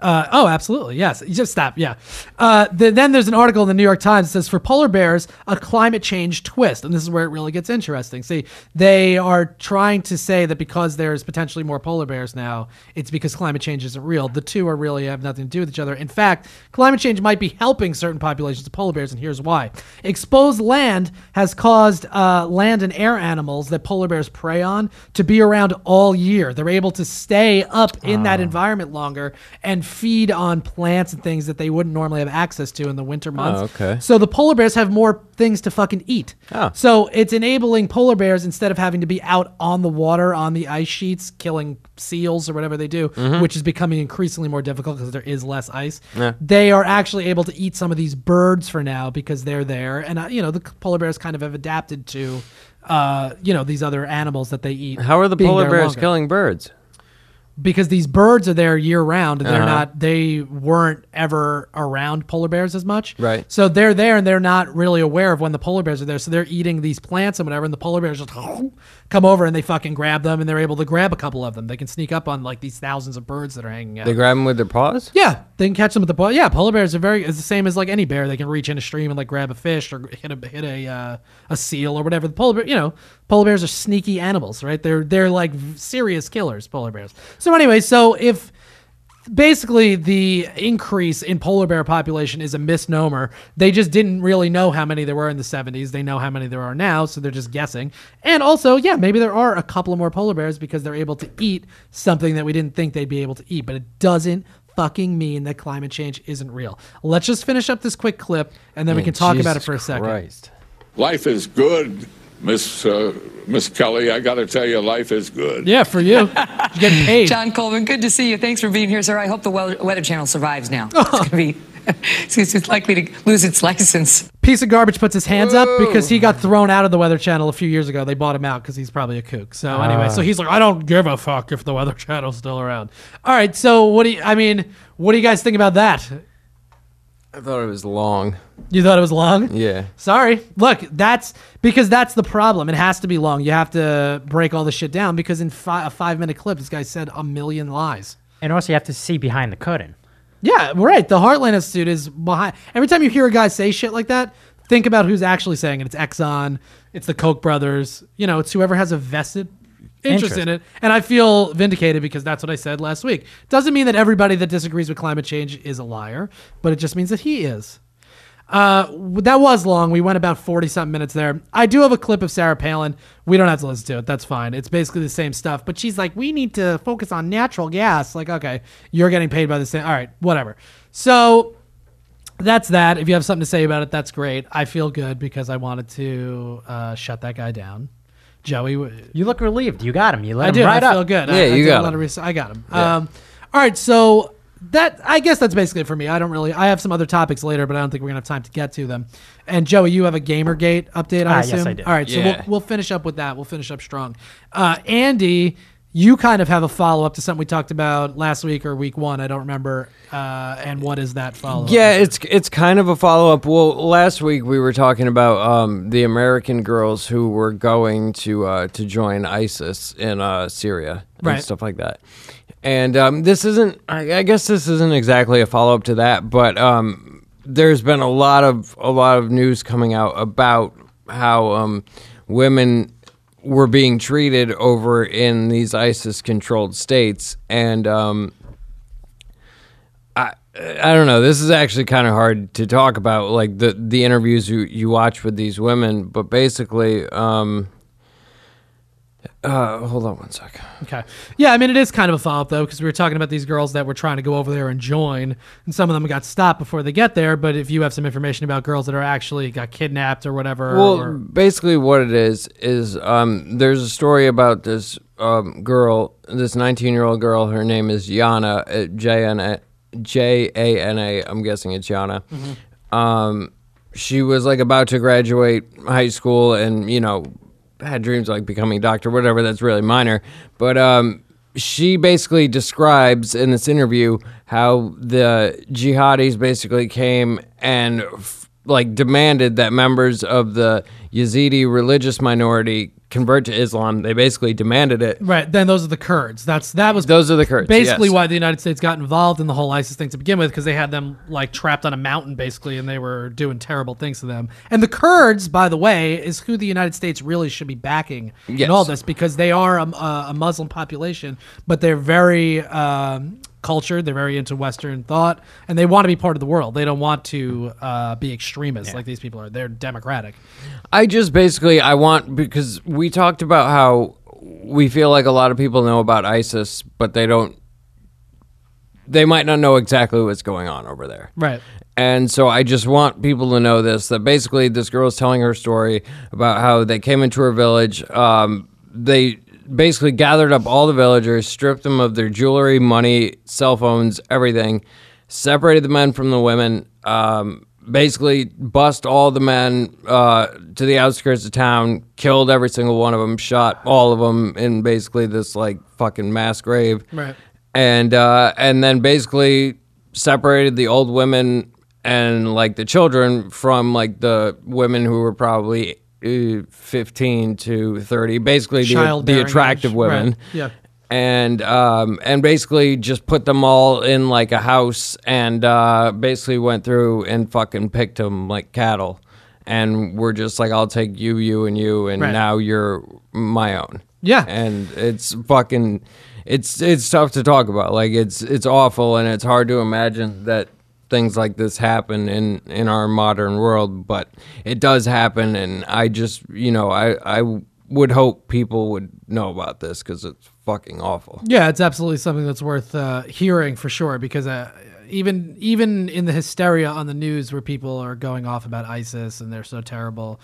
Uh, oh, absolutely. Yes. You just stop. Yeah. Uh, the, then there's an article in the New York Times that says for polar bears, a climate change twist. And this is where it really gets interesting. See, they are trying to say that because there's potentially more polar bears now, it's because climate change isn't real. The two are really have nothing to do with each other. In fact, climate change might be helping certain populations of polar bears, and here's why. Exposed land has caused uh, land and air animals that polar bears prey on to be around all year. They're able to stay up in that environment longer and feed on plants and things that they wouldn't normally have access to in the winter months. okay. So the polar bears have more things to fucking eat. Oh. So it's enabling polar bears instead of having to be out on the water on the ice sheets killing seals or whatever they do, which is becoming increasingly more difficult because there is less ice. Yeah. They are actually able to eat some of these birds for now because they're there, and uh, you know the polar bears kind of have adapted to. Uh, you know these other animals that they eat. How are the polar bears longer killing birds? Because these birds are there year round and they're Uh-huh. not they weren't ever around polar bears as much Right. so they're there and they're not really aware of when the polar bears are there so they're eating these plants and whatever and the polar bears just come over and they fucking grab them and they're able to grab a couple of them they can sneak up on like these thousands of birds that are hanging out They grab them with their paws? yeah, they can catch them with the polar. Yeah, polar bears are very. It's the same as like any bear. They can reach in a stream and like grab a fish or hit a hit a uh, a seal or whatever. The polar bear, you know, polar bears are sneaky animals, right? They're they're like serious killers. Polar bears. So anyway, so if basically the increase in polar bear population is a misnomer. They just didn't really know how many there were in the 70s. They know how many there are now, so they're just guessing. And also, yeah, maybe there are a couple more polar bears because they're able to eat something that we didn't think they'd be able to eat, but it doesn't fucking mean that climate change isn't real. Let's just finish up this quick clip and then we can talk about it for a second. Christ. Life is good, Miss uh, Miss Kelly. I got to tell you, life is good. Yeah, for you. You're getting paid. John Coleman, good to see you. Thanks for being here, sir. I hope the Weather, Weather Channel survives now. It's going to be. It's it's likely to lose its license. piece of garbage puts his hands up because he got thrown out of the Weather Channel a few years ago. They bought him out because he's probably a kook. So anyway, so he's like, I don't give a fuck if the Weather Channel's still around. All right, so what do you? I mean, what do you guys think about that? I thought it was long. You thought it was long? Yeah. Sorry. Look, that's because that's the problem. It has to be long. You have to break all the shit down because in fi- a five minute clip, this guy said a million lies. And also, you have to see behind the curtain. Yeah, right. The Heartland Institute is behind. Every time you hear a guy say shit like that, think about who's actually saying it. It's Exxon, it's the Koch brothers. You know, it's whoever has a vested interest, in it. And I feel vindicated because that's what I said last week. Doesn't mean that everybody that disagrees with climate change is a liar, but it just means that he is. Uh, that was long. We went about 40 something minutes there. I do have a clip of Sarah Palin. We don't have to listen to it. That's fine. It's basically the same stuff. But she's like, we need to focus on natural gas. Like, okay, you're getting paid by the same. All right, whatever. So that's that. If you have something to say about it, that's great. I feel good because I wanted to uh, shut that guy down. Joey, You look relieved. You got him. You let I him do. right I up. feel good. Yeah, I, I you did a got lot him. of research. I got him. Um, all right, so that I guess that's basically it for me. I don't really. I have some other topics later, but I don't think we're gonna have time to get to them. And Joey, you have a GamerGate update, I Ah, assume. yes, I do. All right, so Yeah. we'll we'll finish up with that. We'll finish up strong. Uh, Andy, you kind of have a follow up to something we talked about last week or week one. I don't remember. Uh, and what is that follow? Up? Yeah, it's it's kind of a follow up. Well, last week we were talking about um, the American girls who were going to uh, to join ISIS in uh, Syria and Right. stuff like that. And um, this isn't. I, I guess this isn't exactly a follow up to that, but um, there's been a lot of a lot of news coming out about how um, women were being treated over in these ISIS controlled states. And um, I I don't know. This is actually kind of hard to talk about, like the the interviews you you watch with these women. But basically, um, uh, hold on one sec. Okay. Yeah, I mean, it is kind of a follow up, though, because we were talking about these girls that were trying to go over there and join, and some of them got stopped before they get there. But if you have some information about girls that are actually got kidnapped or whatever, Well, or, basically, what it is is um, there's a story about this um, girl, this 19 year old girl. Her name is Yana, uh, J N A J A N A. I'm guessing it's Yana. Um, she was like about to graduate high school, and you know, had dreams like becoming a doctor, whatever. That's really minor, but um, she basically describes in this interview how the jihadis basically came and f- like demanded that members of the Yazidi religious minority convert to Islam. They basically demanded it. right, then those are the Kurds. That's that was Those are the Kurds. basically yes. why the United States got involved in the whole ISIS thing to begin with, because they had them like trapped on a mountain basically, and they were doing terrible things to them. And the Kurds, by the way, is who the United States really should be backing Yes. in all this because they are a, a, a Muslim population, but they're very um, cultured. They're very into Western thought, and they want to be part of the world. They don't want to uh, be extremists like these people are. They're democratic. I just basically I want because we talked about how we feel like a lot of people know about ISIS, but they don't. They might not know exactly what's going on over there. Right. And so I just want people to know this that basically this girl is telling her story about how they came into her village. Um, they basically gathered up all the villagers, stripped them of their jewelry, money, cell phones, everything, separated the men from the women, um, basically bust all the men uh, to the outskirts of town, killed every single one of them, shot all of them in basically this like fucking mass grave Right. and uh, and then basically separated the old women and like the children from like the women who were probably 15 to 30 basically the, the attractive age. women Right. Yeah. and um, and basically just put them all in like a house and uh, basically went through and fucking picked them like cattle and we're just like I'll take you you and you and Right. now you're my own Yeah. and it's fucking it's it's tough to talk about like it's it's awful and it's hard to imagine that things like this happen in in our modern world but it does happen and i just you know i i would hope people would know about this because it's fucking awful Yeah, it's absolutely something that's worth uh, hearing for sure. Because uh, even even in the hysteria on the news, where people are going off about ISIS and they're so terrible,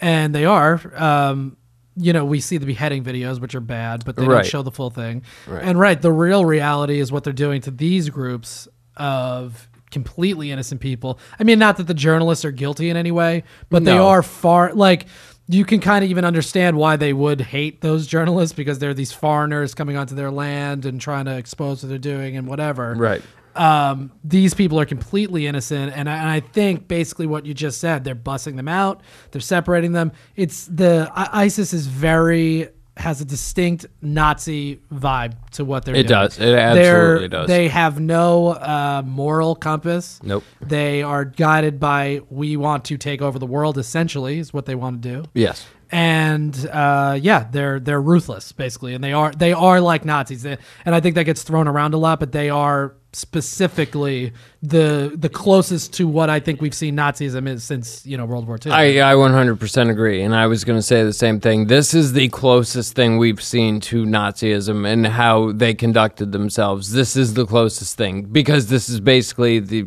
and they are. Um, you know, we see the beheading videos, which are bad, but they Right. don't show the full thing. And right, the real reality is what they're doing to these groups of completely innocent people. I mean, not that the journalists are guilty in any way, but they are far like you can kind of even understand why they would hate those journalists because they're these foreigners coming onto their land and trying to expose what they're doing and whatever. right Um, these people are completely innocent, and I, and I think basically what you just said, they're bussing them out, they're separating them. It's the ISIS is very has a distinct Nazi vibe to what they're It doing. It does. It absolutely They're- does. They have no uh, moral compass. Nope. They are guided by we want to take over the world. Essentially, is what they want to do yes and uh, yeah, they're they're ruthless basically, and they are they are like Nazis, They- and I think that gets thrown around a lot, but they are specifically the the closest to what I think we've seen Nazism is since you know World War II. I, I 100% agree. And I was going to say the same thing. This is the closest thing we've seen to Nazism and how they conducted themselves. This is the closest thing because this is basically the,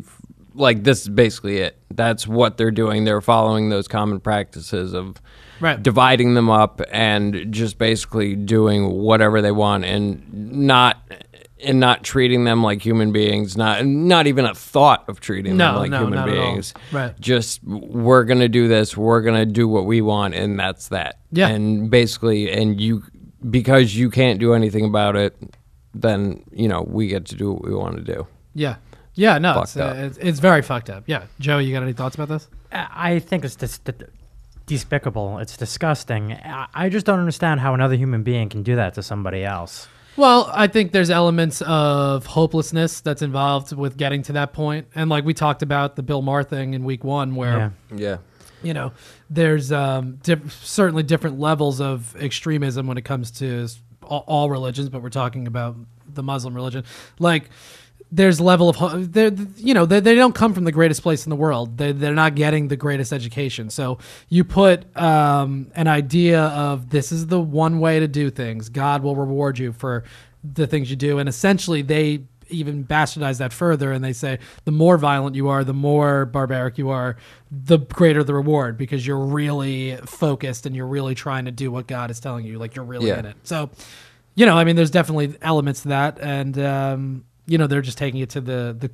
like, this is basically it. That's what they're doing. They're following those common practices of Right. dividing them up and just basically doing whatever they want and not. And not treating them like human beings, not not even a thought of treating them like no, human not at all. beings Right. just we're gonna do this we're gonna do what we want and that's that Yeah. and basically and you because you can't do anything about it then you know we get to do what we want to do yeah, yeah, no, it's, uh, it's it's very fucked up. Yeah, Joe, you got any thoughts about this? I I think it's dis- d- despicable. It's disgusting. I I just don't understand how another human being can do that to somebody else. Well, I think there's elements of hopelessness that's involved with getting to that point, and like we talked about the Bill Maher thing in week one, where Yeah. yeah you know, there's um, diff- certainly different levels of extremism when it comes to all, all religions, but we're talking about the Muslim religion. Like, there's level of they're you know they, they don't come from the greatest place in the world. They, they're not getting the greatest education. So you put um, an idea of this is the one way to do things. God will reward you for the things you do. And essentially they even bastardize that further and they say the more violent you are the more barbaric you are the greater the reward because you're really focused and you're really trying to do what god is telling you. Like you're really Yeah. in it. So you know, I mean, there's definitely elements to that, and um, you know, they're just taking it to the the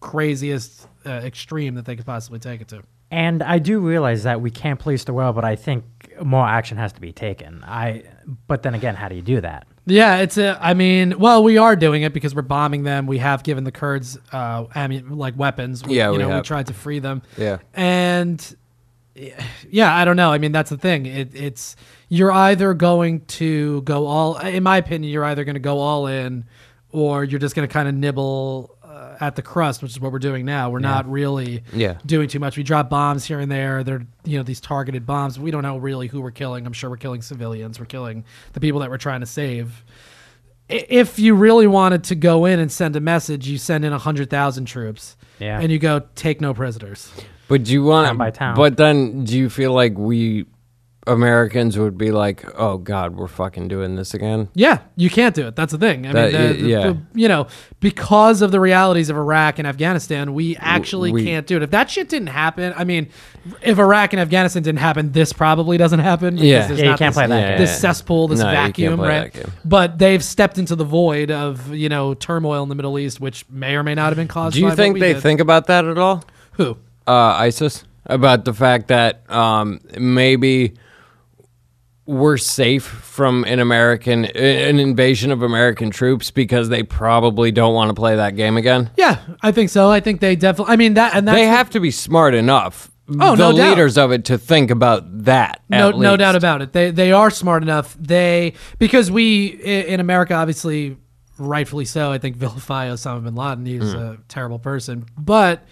craziest uh, extreme that they could possibly take it to. And I do realize that we can't police the world, but I think more action has to be taken. I, but then again, how do you do that? Yeah, it's a. I mean, well, we are doing it because we're bombing them. We have given the Kurds uh, ammu- like weapons. We, Yeah, you we know, we tried to free them. Yeah. and yeah, I don't know. I mean, that's the thing. It, it's you're either going to go all. In my opinion, you're either going to go all in, or you're just going to kind of nibble uh, at the crust, which is what we're doing now. We're not really Yeah. doing too much. We drop bombs here and there. They're you know these targeted bombs. We don't know really who we're killing. I'm sure we're killing civilians. We're killing the people that we're trying to save. If you really wanted to go in and send a message, you send in hundred thousand troops, Yeah. and you go take no prisoners. But do you want Town by town. But then, do you feel like we Americans would be like, "Oh God, we're fucking doing this again"? Yeah, you can't do it. That's the thing. I That- mean, the, the- yeah. the- you know, because of the realities of Iraq and Afghanistan, we actually we- can't do it. If that shit didn't happen, I mean, if Iraq and Afghanistan didn't happen, this probably doesn't happen. because Yeah. there's Yeah, you can't this, play that game. This cesspool, this No, you can't vacuum, play right? that game. But they've stepped into the void of you know turmoil in the Middle East, which may or may not have been caused. Do you by what think we they did. think about that at all? who? uh, ISIS about the fact that um, maybe we're safe from an American an invasion of American troops because they probably don't want to play that game again. Yeah, I think so. I think they definitely. I mean that, and that's They have to be smart enough. Oh, the no doubt. leaders of it to think about that. no, no doubt about it. They they are smart enough. They because we in America, obviously, rightfully so. I think vilify Osama bin Laden. He's Hmm. a terrible person, but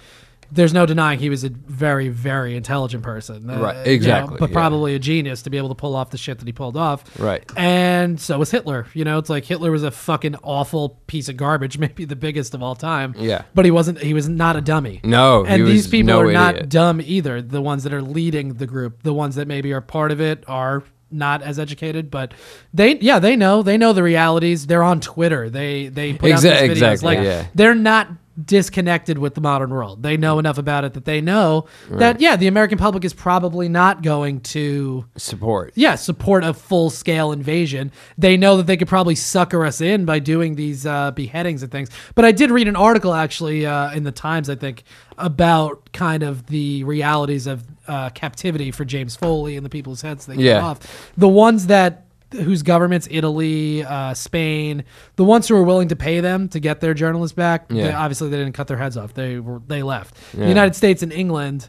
there's no denying he was a very very intelligent person. Uh, Right, you know, exactly, but yeah. probably a genius to be able to pull off the shit that he pulled off. Right. And so was Hitler. You know, it's like Hitler was a fucking awful piece of garbage, maybe the biggest of all time. Yeah. But he wasn't. He was not a dummy. No, and these people no are not dumb either. The ones that are leading the group, the ones that maybe are part of it, are not as educated, but they, yeah, they know. They know the realities. They're on Twitter. They they put out these videos. exactly, Like yeah. they're not disconnected with the modern world. They know enough about it that they know that yeah, the American public is probably not going to support. yeah, support a full scale invasion. They know that they could probably sucker us in by doing these uh, beheadings and things. But I did read an article actually uh, in the Times, I think, about kind of the realities of uh, captivity for James Foley and the people's heads they Yeah. off. The ones that whose governments, Italy, uh, Spain, the ones who were willing to pay them to get their journalists back, they, obviously they didn't cut their heads off. They were they left. The United States and England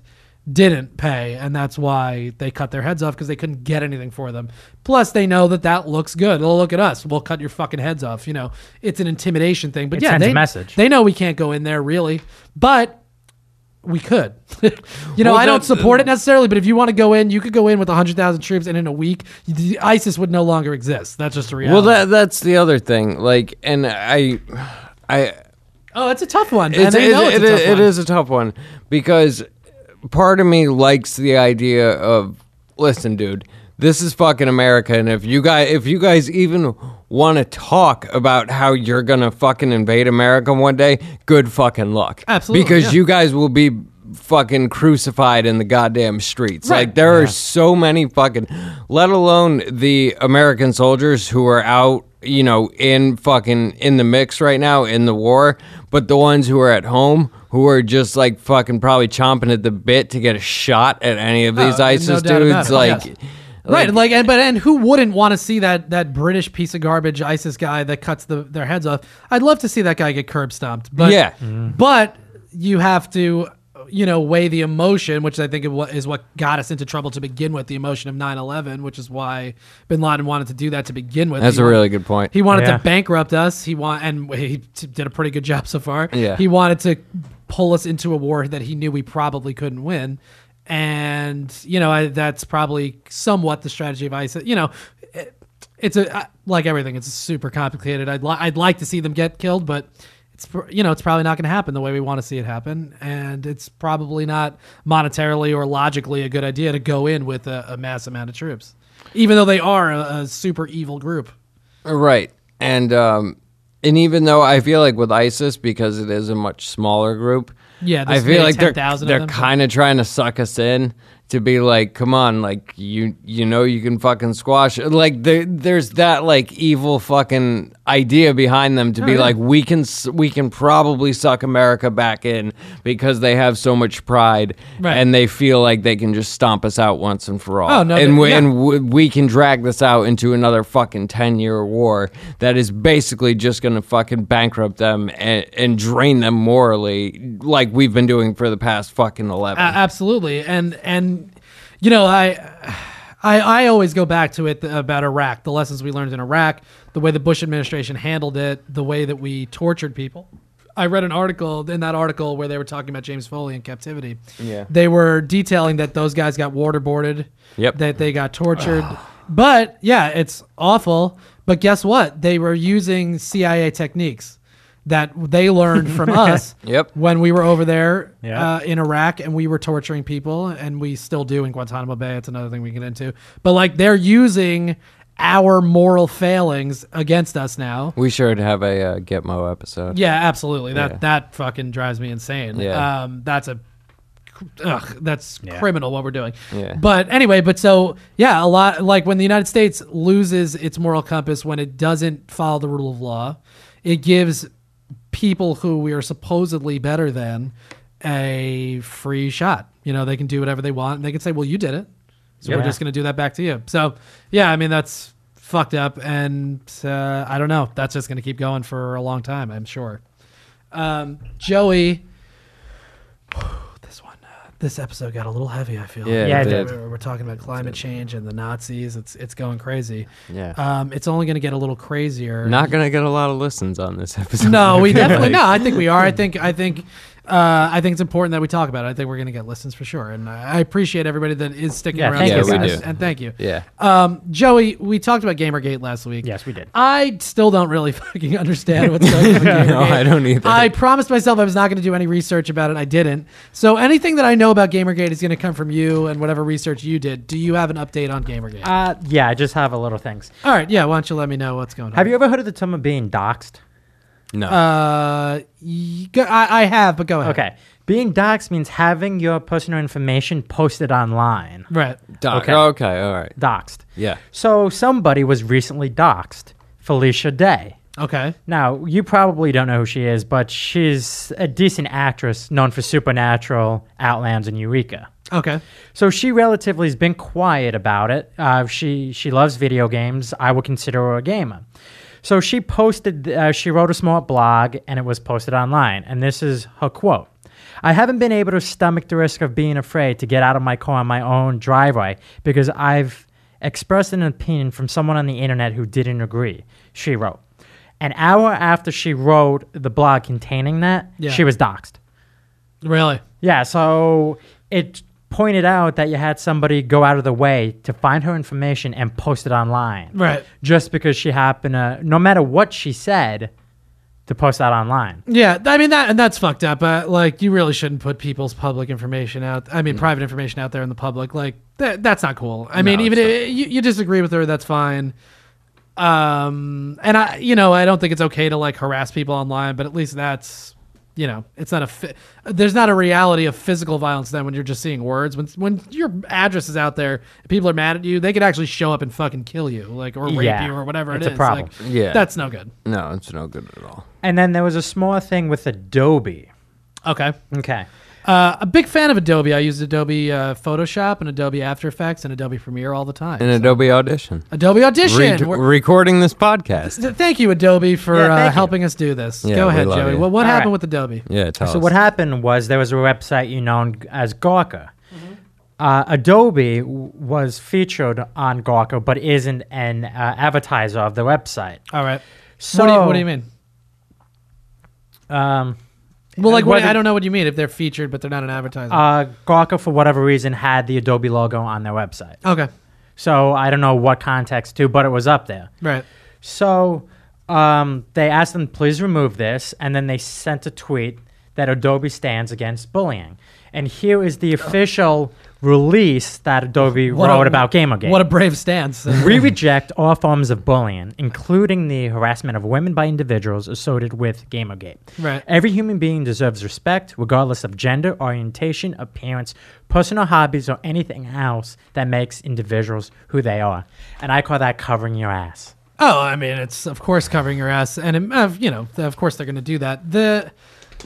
didn't pay, and that's why they cut their heads off because they couldn't get anything for them. Plus, they know that that looks good. They'll look at us. We'll cut your fucking heads off. You know, it's an intimidation thing. But It yeah, they, message. They know we can't go in there really, but we could. you know, Well, I don't that- uh, support it necessarily, but if you want to go in, you could go in with 100,000 troops, and in a week, the ISIS would no longer exist. That's just a reality. Well, that that's the other thing. Like, and I, I, oh, it's a tough one. it's, and I it- it's it- a tough it one. is a tough one because part of me likes the idea of listen, dude. This is fucking America, and if you guys, if you guys even want to talk about how you're gonna fucking invade America one day, good fucking luck. Absolutely, because yeah. you guys will be fucking crucified in the goddamn streets. Right. Like there are so many fucking, let alone the American soldiers who are out, you know, in fucking in the mix right now in the war, but the ones who are at home who are just like fucking probably chomping at the bit to get a shot at any of these Oh, ISIS doubt about dudes, like. Yes. Right, like, and but and who wouldn't want to see that that British piece of garbage ISIS guy that cuts the, their heads off? I'd love to see that guy get curb stomped. But Yeah. Mm-hmm. but you have to you know weigh the emotion, which I think is what got us into trouble to begin with. The emotion of 9-11, which is why Bin Laden wanted to do that to begin with. That's He a wa- really good point. He wanted Yeah. to bankrupt us. He want and he t- did a pretty good job so far. Yeah. He wanted to pull us into a war that he knew we probably couldn't win. And you know I, that's probably somewhat the strategy of ISIS. You know, it, it's a uh, like everything. It's super complicated. I'd li- I'd like to see them get killed, but it's you know it's probably not going to happen the way we want to see it happen, and it's probably not monetarily or logically a good idea to go in with a, a mass amount of troops, even though they are a, a super evil group. Right. And um and even though I feel like with ISIS because it is a much smaller group, Yeah, I feel like they're 10,000 they're kind of trying to suck us in to be like, come on, like you you know you can fucking squash it. Like there, there's that like evil fucking idea behind them to Oh, be yeah. like we can we can probably suck America back in because they have so much pride Right. and they feel like they can just stomp us out once and for all. Oh, no, and we, yeah. and w- we can drag this out into another fucking 10 year war that is basically just going to fucking bankrupt them and, and drain them morally like we've been doing for the past fucking 11. A- absolutely, and and you know I. I, I always go back to it about Iraq, the lessons we learned in Iraq, the way the Bush administration handled it, the way that we tortured people. I read an article in that article where they were talking about James Foley in captivity. Yeah. They were detailing that those guys got waterboarded, Yep. that they got tortured. but yeah, it's awful. But guess what? They were using CIA techniques that they learned from us Yep. when we were over there Yeah. uh, in Iraq and we were torturing people, and we still do in Guantanamo Bay. It's another thing we get into. But like they're using our moral failings against us now. we should have a uh, Gitmo episode. Yeah, absolutely. That Yeah. that fucking drives me insane. Yeah. Um, that's a ugh, that's Yeah. criminal what we're doing. Yeah. But anyway, but so yeah, a lot like when the United States loses its moral compass when it doesn't follow the rule of law, it gives people who we are supposedly better than a free shot. You know, they can do whatever they want and they can say, "Well, you did it." So we're just going to do that back to you. So, yeah, I mean that's fucked up and uh, I don't know. That's just going to keep going for a long time, I'm sure. Um, Joey, this one, this episode got a little heavy. I feel. Yeah, Yeah, it it did. did. We're, we're talking about climate change and the Nazis. It's it's going crazy. Yeah. Um, it's only going to get a little crazier. Not going to get a lot of listens on this episode. No, we definitely like. no. I think we are. I think I think uh, I think it's important that we talk about it. I think we're going to get listens for sure, and I I appreciate everybody that is sticking Yeah, around. thank to you, listen, guys. and, and thank you. Yeah. Um, Joey, we talked about GamerGate last week. Yes, we did. I still don't really fucking understand what's going on. with GamerGate. No, I don't either. I promised myself I was not going to do any research about it. I didn't. So anything that I know about GamerGate is going to come from you and whatever research you did. Do you have an update on GamerGate? Uh, yeah, I just have a little things. All right. Yeah. Why don't you let me know what's going on? Have you ever heard of the term of being doxxed? No. Uh, y- go- I, I have, but go ahead. Okay. Being doxxed means having your personal information posted online. Right. Doc. okay. Okay. All right. Doxed. Yeah. So somebody was recently doxed. Felicia Day. Okay. Now, you probably don't know who she is, but she's a decent actress known for Supernatural, Outlands, and Eureka. Okay. So she relatively has been quiet about it. Uh, she she loves video games. I would consider her a gamer. So she posted. Uh, she wrote a small blog, and it was posted online. And this is her quote: "I haven't been able to stomach the risk of being afraid to get out of my car on my own driveway because I've expressed an opinion from someone on the internet who didn't agree." She wrote. An hour after she wrote the blog containing that, Yeah. she was doxxed. Really? Yeah, so it pointed out that you had somebody go out of the way to find her information and post it online. Right. Just because she happened to, no matter what she said, to post that online. Yeah, I mean that, and that's fucked up. Uh, like, you really shouldn't put people's public information out. I mean, private information out there in the public. Like, that, that's not cool. I mean, even if you, you disagree with her, that's fine. Um, and I, you know, I don't think it's okay to like harass people online, but at least that's, you know, it's not a. Fi- there's not a reality of physical violence then when you're just seeing words. When when your address is out there, and people are mad at you, they could actually show up and fucking kill you, like or rape Yeah, you or whatever it's it a is. problem. Like, Yeah. that's no good. No, it's no good at all. And then there was a small thing with Adobe. Okay. Okay. Uh, a big fan of Adobe. I use Adobe uh, Photoshop and Adobe After Effects and Adobe Premiere all the time. In Adobe Audition. Adobe Audition. Re- We're- recording this podcast. th- thank you, Adobe, for Yeah, uh, helping us do this. Yeah, Go ahead, Joey. you. What, what All happened right. with Adobe? Yeah, tell So us. what happened was there was a website you know as Gawker. Mm-hmm. Uh, Adobe w- was featured on Gawker, but isn't an uh, advertiser of the website. All right. So what, do you, what do you mean? Um, Well, like what, whether- I don't know what you mean if they're featured but they're not an advertisement. Uh, Gawker, for whatever reason, had the Adobe logo on their website. okay, So I don't know what context to, but it was up there. right. So um, they asked them, please remove this. And then they sent a tweet that Adobe stands against bullying. And here is the official release that Adobe What wrote a- about Gamergate. What a brave stance. we reject all forms of bullying, including the harassment of women by individuals associated with Gamergate. Right. Every human being deserves respect, regardless of gender, orientation, appearance, personal hobbies, or anything else that makes individuals who they are. And I call that covering your ass. Oh, I mean, it's of course covering your ass, and uh, you know, of course they're going to do that. The,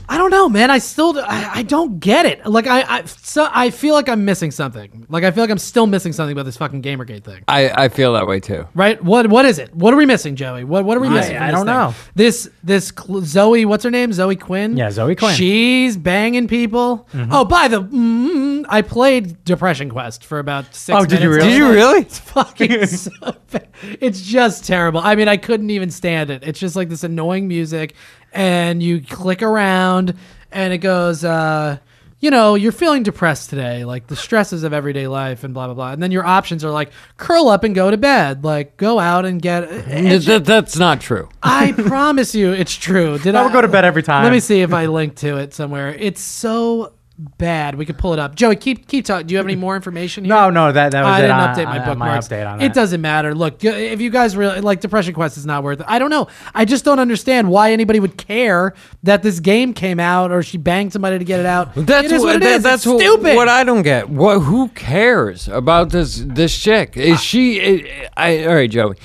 I don't know, man. I still, I, I don't get it. Like, I, I, so I feel like I'm missing something. Like, I feel like I'm still missing something about this fucking GamerGate thing. I, I feel that way too. Right? What, what is it? What are we missing, Joey? What, what are we missing? from I don't thing? know. This, this Cl- Zoe, what's her name? Zoe Quinn. Yeah, Zoe Quinn. She's banging people. Oh, by the, mm, I played Depression Quest for about six. Oh, did you really? Did you really? It's fucking so bad. It's just terrible. I mean, I couldn't even stand it. It's just like this annoying music, and you click around, and it goes, uh, you know, you're feeling depressed today, like the stresses of everyday life, and blah blah blah. And then your options are like curl up and go to bed, like go out and get. it's Th- that's not true. I promise you, it's true. Did I would go to bed every time. Let me see if I link to it somewhere. It's so bad. We could pull it up. Joey, keep keep talking. Do you have any more information here? No, no, that, that was I it didn't on- update my on- bookmarks. My update on It that. doesn't matter. Look, if you guys really like Depression Quest is not worth it. I don't know. I just don't understand why anybody would care that this game came out or she banged somebody to get it out. That's it is what it that- is. That's it's what, stupid. What I don't get. What? Who cares about this? This chick is she? I, I all right, Joey.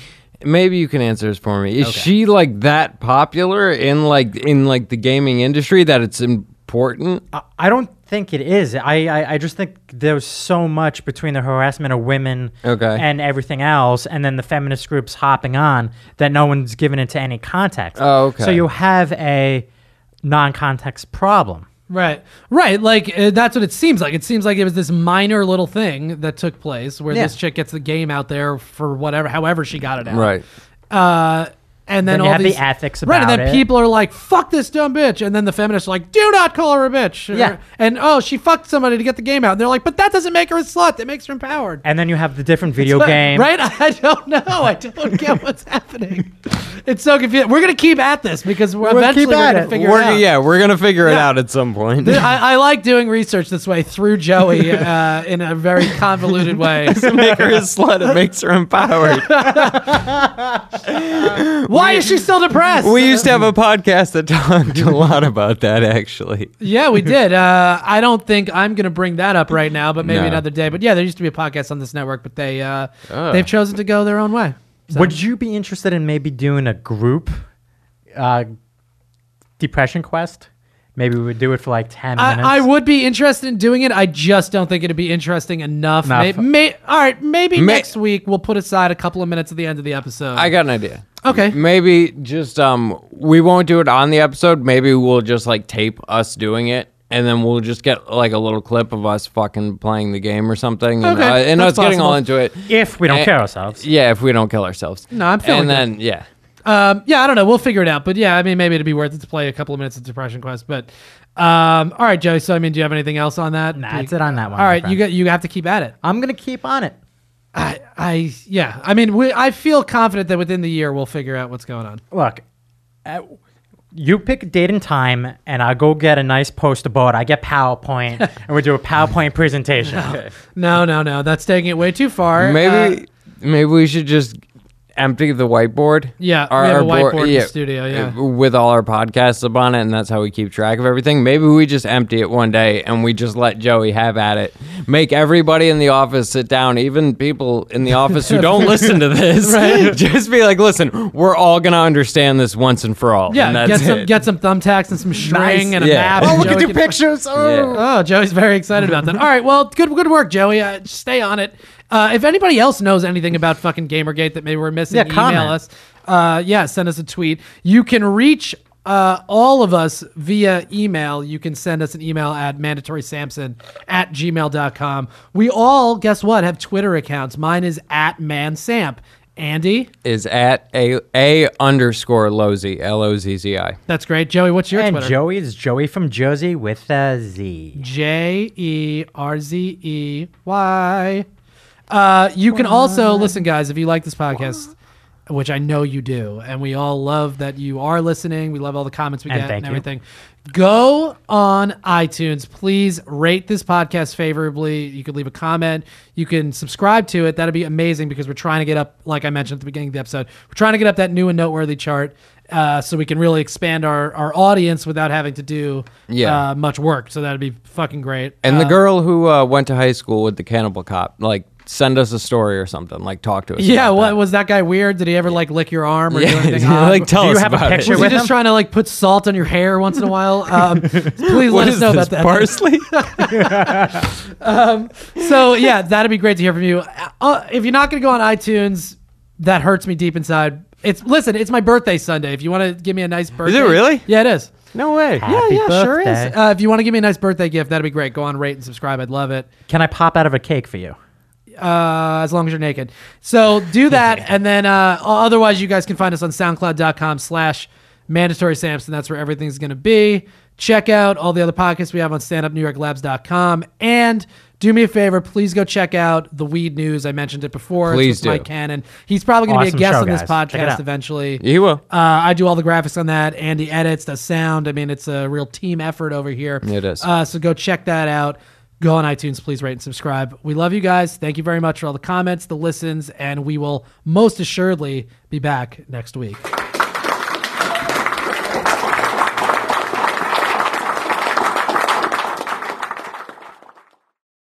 Maybe you can answer this for me. Is she like that popular in like in like the gaming industry that it's important? I- I don't think it is. I, I, I just think there's so much between the harassment of women Okay. and everything else, and then the feminist groups hopping on that no one's given it to any context. Oh, okay. So you have a non-context problem. Right, right. Like uh, that's what it seems like. It seems like it was this minor little thing that took place where Yeah. this chick gets the game out there for whatever, however she got it out. Right. Uh, and then, Then you all have the these, ethics right, and then it. people are like, "Fuck this dumb bitch," and then the feminists are like, "Do not call her a bitch." Or- Yeah. and oh, she fucked somebody to get the game out. And they're like, "But that doesn't make her a slut. That makes her empowered." And then you have the different video But- game. right? I don't know. I don't get what's happening. It's so confusing. We're gonna keep at this because we're We'll eventually keep we're gonna it. figure We're, it out. yeah, we're gonna figure it out at some point. I, I like doing research this way through Joey uh, in a very convoluted way. to make her a slut, it makes her empowered. Why is she still depressed? we used to have a podcast that talked a lot about that, actually. Yeah, we did. Uh, I don't think I'm going to bring that up right now, but maybe No. another day. But yeah, there used to be a podcast on this network, but they uh, they've chosen to go their own way. Would you be interested in maybe doing a group uh, depression quest? Maybe we would do it for like 10 minutes. I, I would be interested in doing it. I just don't think it'd be interesting enough. Enough. May, may, all right, maybe May- next week we'll put aside a couple of minutes at the end of the episode. I got an idea. Okay. Maybe just um, we won't do it on the episode. Maybe we'll just like tape us doing it, and then we'll just get like a little clip of us fucking playing the game or something, and, Okay, uh, and us that's getting all possible. into it. if we don't Eh, kill ourselves. Yeah, if we don't kill ourselves. No, I'm feeling And then yeah, Um, yeah, I don't know. We'll figure it out. But yeah, I mean, maybe it'd be worth it to play a couple of minutes of Depression Quest. But um, all right, Joey. So I mean, do you have anything else on that? Nah, Do you- that's it on that one. All my right, friend. you got you have to keep at it. I'm going to keep on it. I, I yeah. I mean, we, I feel confident that within the year we'll figure out what's going on. Look, uh, you pick a date and time, and I go get a nice poster board. I get PowerPoint, and we do a PowerPoint presentation. No, no, no. That's taking it way too far. maybe Uh, maybe we should just empty the whiteboard. Yeah, we have a whiteboard in the studio, yeah. uh, with all our podcasts up on it, and that's how we keep track of everything. Maybe we just empty it one day and we just let Joey have at it. Make everybody in the office sit down, even people in the office who don't listen to this. Just be like, listen, we're all gonna understand this once and for all. yeah, and that's get some it. get some thumbtacks and some string and a Yeah. map. Oh, look at your Pictures. Oh. Yeah. Oh, Joey's very excited about that. All right, well, good good work, Joey. Uh, stay on it. Uh, if anybody else knows anything about fucking Gamergate that maybe we're missing, Yeah, email comment. us. Uh, yeah, send us a tweet. You can reach uh, all of us via email. You can send us an email at mandatorysampson at gmail.com. We all, guess what, have Twitter accounts. Mine is at mansamp. Andy, is at a a underscore Lozzi L O Z Z I. that's great. Joey, what's your and Twitter? Joey is Joey from Jersey with a Z. J E R Z E Y. Uh, you can also listen, guys, if you like this podcast, which I know you do, and we all love that you are listening. We love all the comments we And get thank and you. everything. Go on iTunes, please rate this podcast favorably. You could leave a comment. You can subscribe to it. That'd be amazing because we're trying to get up, like I mentioned at the beginning of the episode, we're trying to get up that new and noteworthy chart. Uh, so we can really expand our, our audience without having to do Yeah. uh, much work. So that'd be fucking great. And the Uh, girl who uh, went to high school with the cannibal cop, like, send us a story or something. Like, talk to us. Yeah, what that. was that guy weird? Did he ever like lick your arm or do Yeah, anything? odd? like, tell Do you us have a about picture it. was he with just trying to like put salt on your hair once in a while? Um, please let us know this, about that. Parsley? So yeah, that'd be great to hear from you. Uh, if you're not gonna go on iTunes, that hurts me deep inside. It's listen, it's my birthday Sunday. If you want to give me a nice birthday, is it really? Yeah, it is. no way. Happy yeah, yeah, sure is. Uh, if you want to give me a nice birthday gift, that'd be great. Go on, rate and subscribe. I'd love it. Can I pop out of a cake for you? Uh, as long as you're naked. So do that, and then uh, otherwise, you guys can find us on SoundCloud.com slash Mandatory Sampson. That's where everything's going to be. Check out all the other podcasts we have on StandUpNewYorkLabs.com, and do me a favor, please go check out the Weed News. I mentioned it before. Please it's with Mike. Cannon. He's probably going to Awesome be a guest show, on this guys. Check it podcast out. eventually. He will. Uh, I do all the graphics on that. Andy edits, does sound. I mean, it's a real team effort over here. It is. Uh, so go check that out. Go on iTunes, please rate and subscribe. We love you guys. Thank you very much for all the comments, the listens, and we will most assuredly be back next week.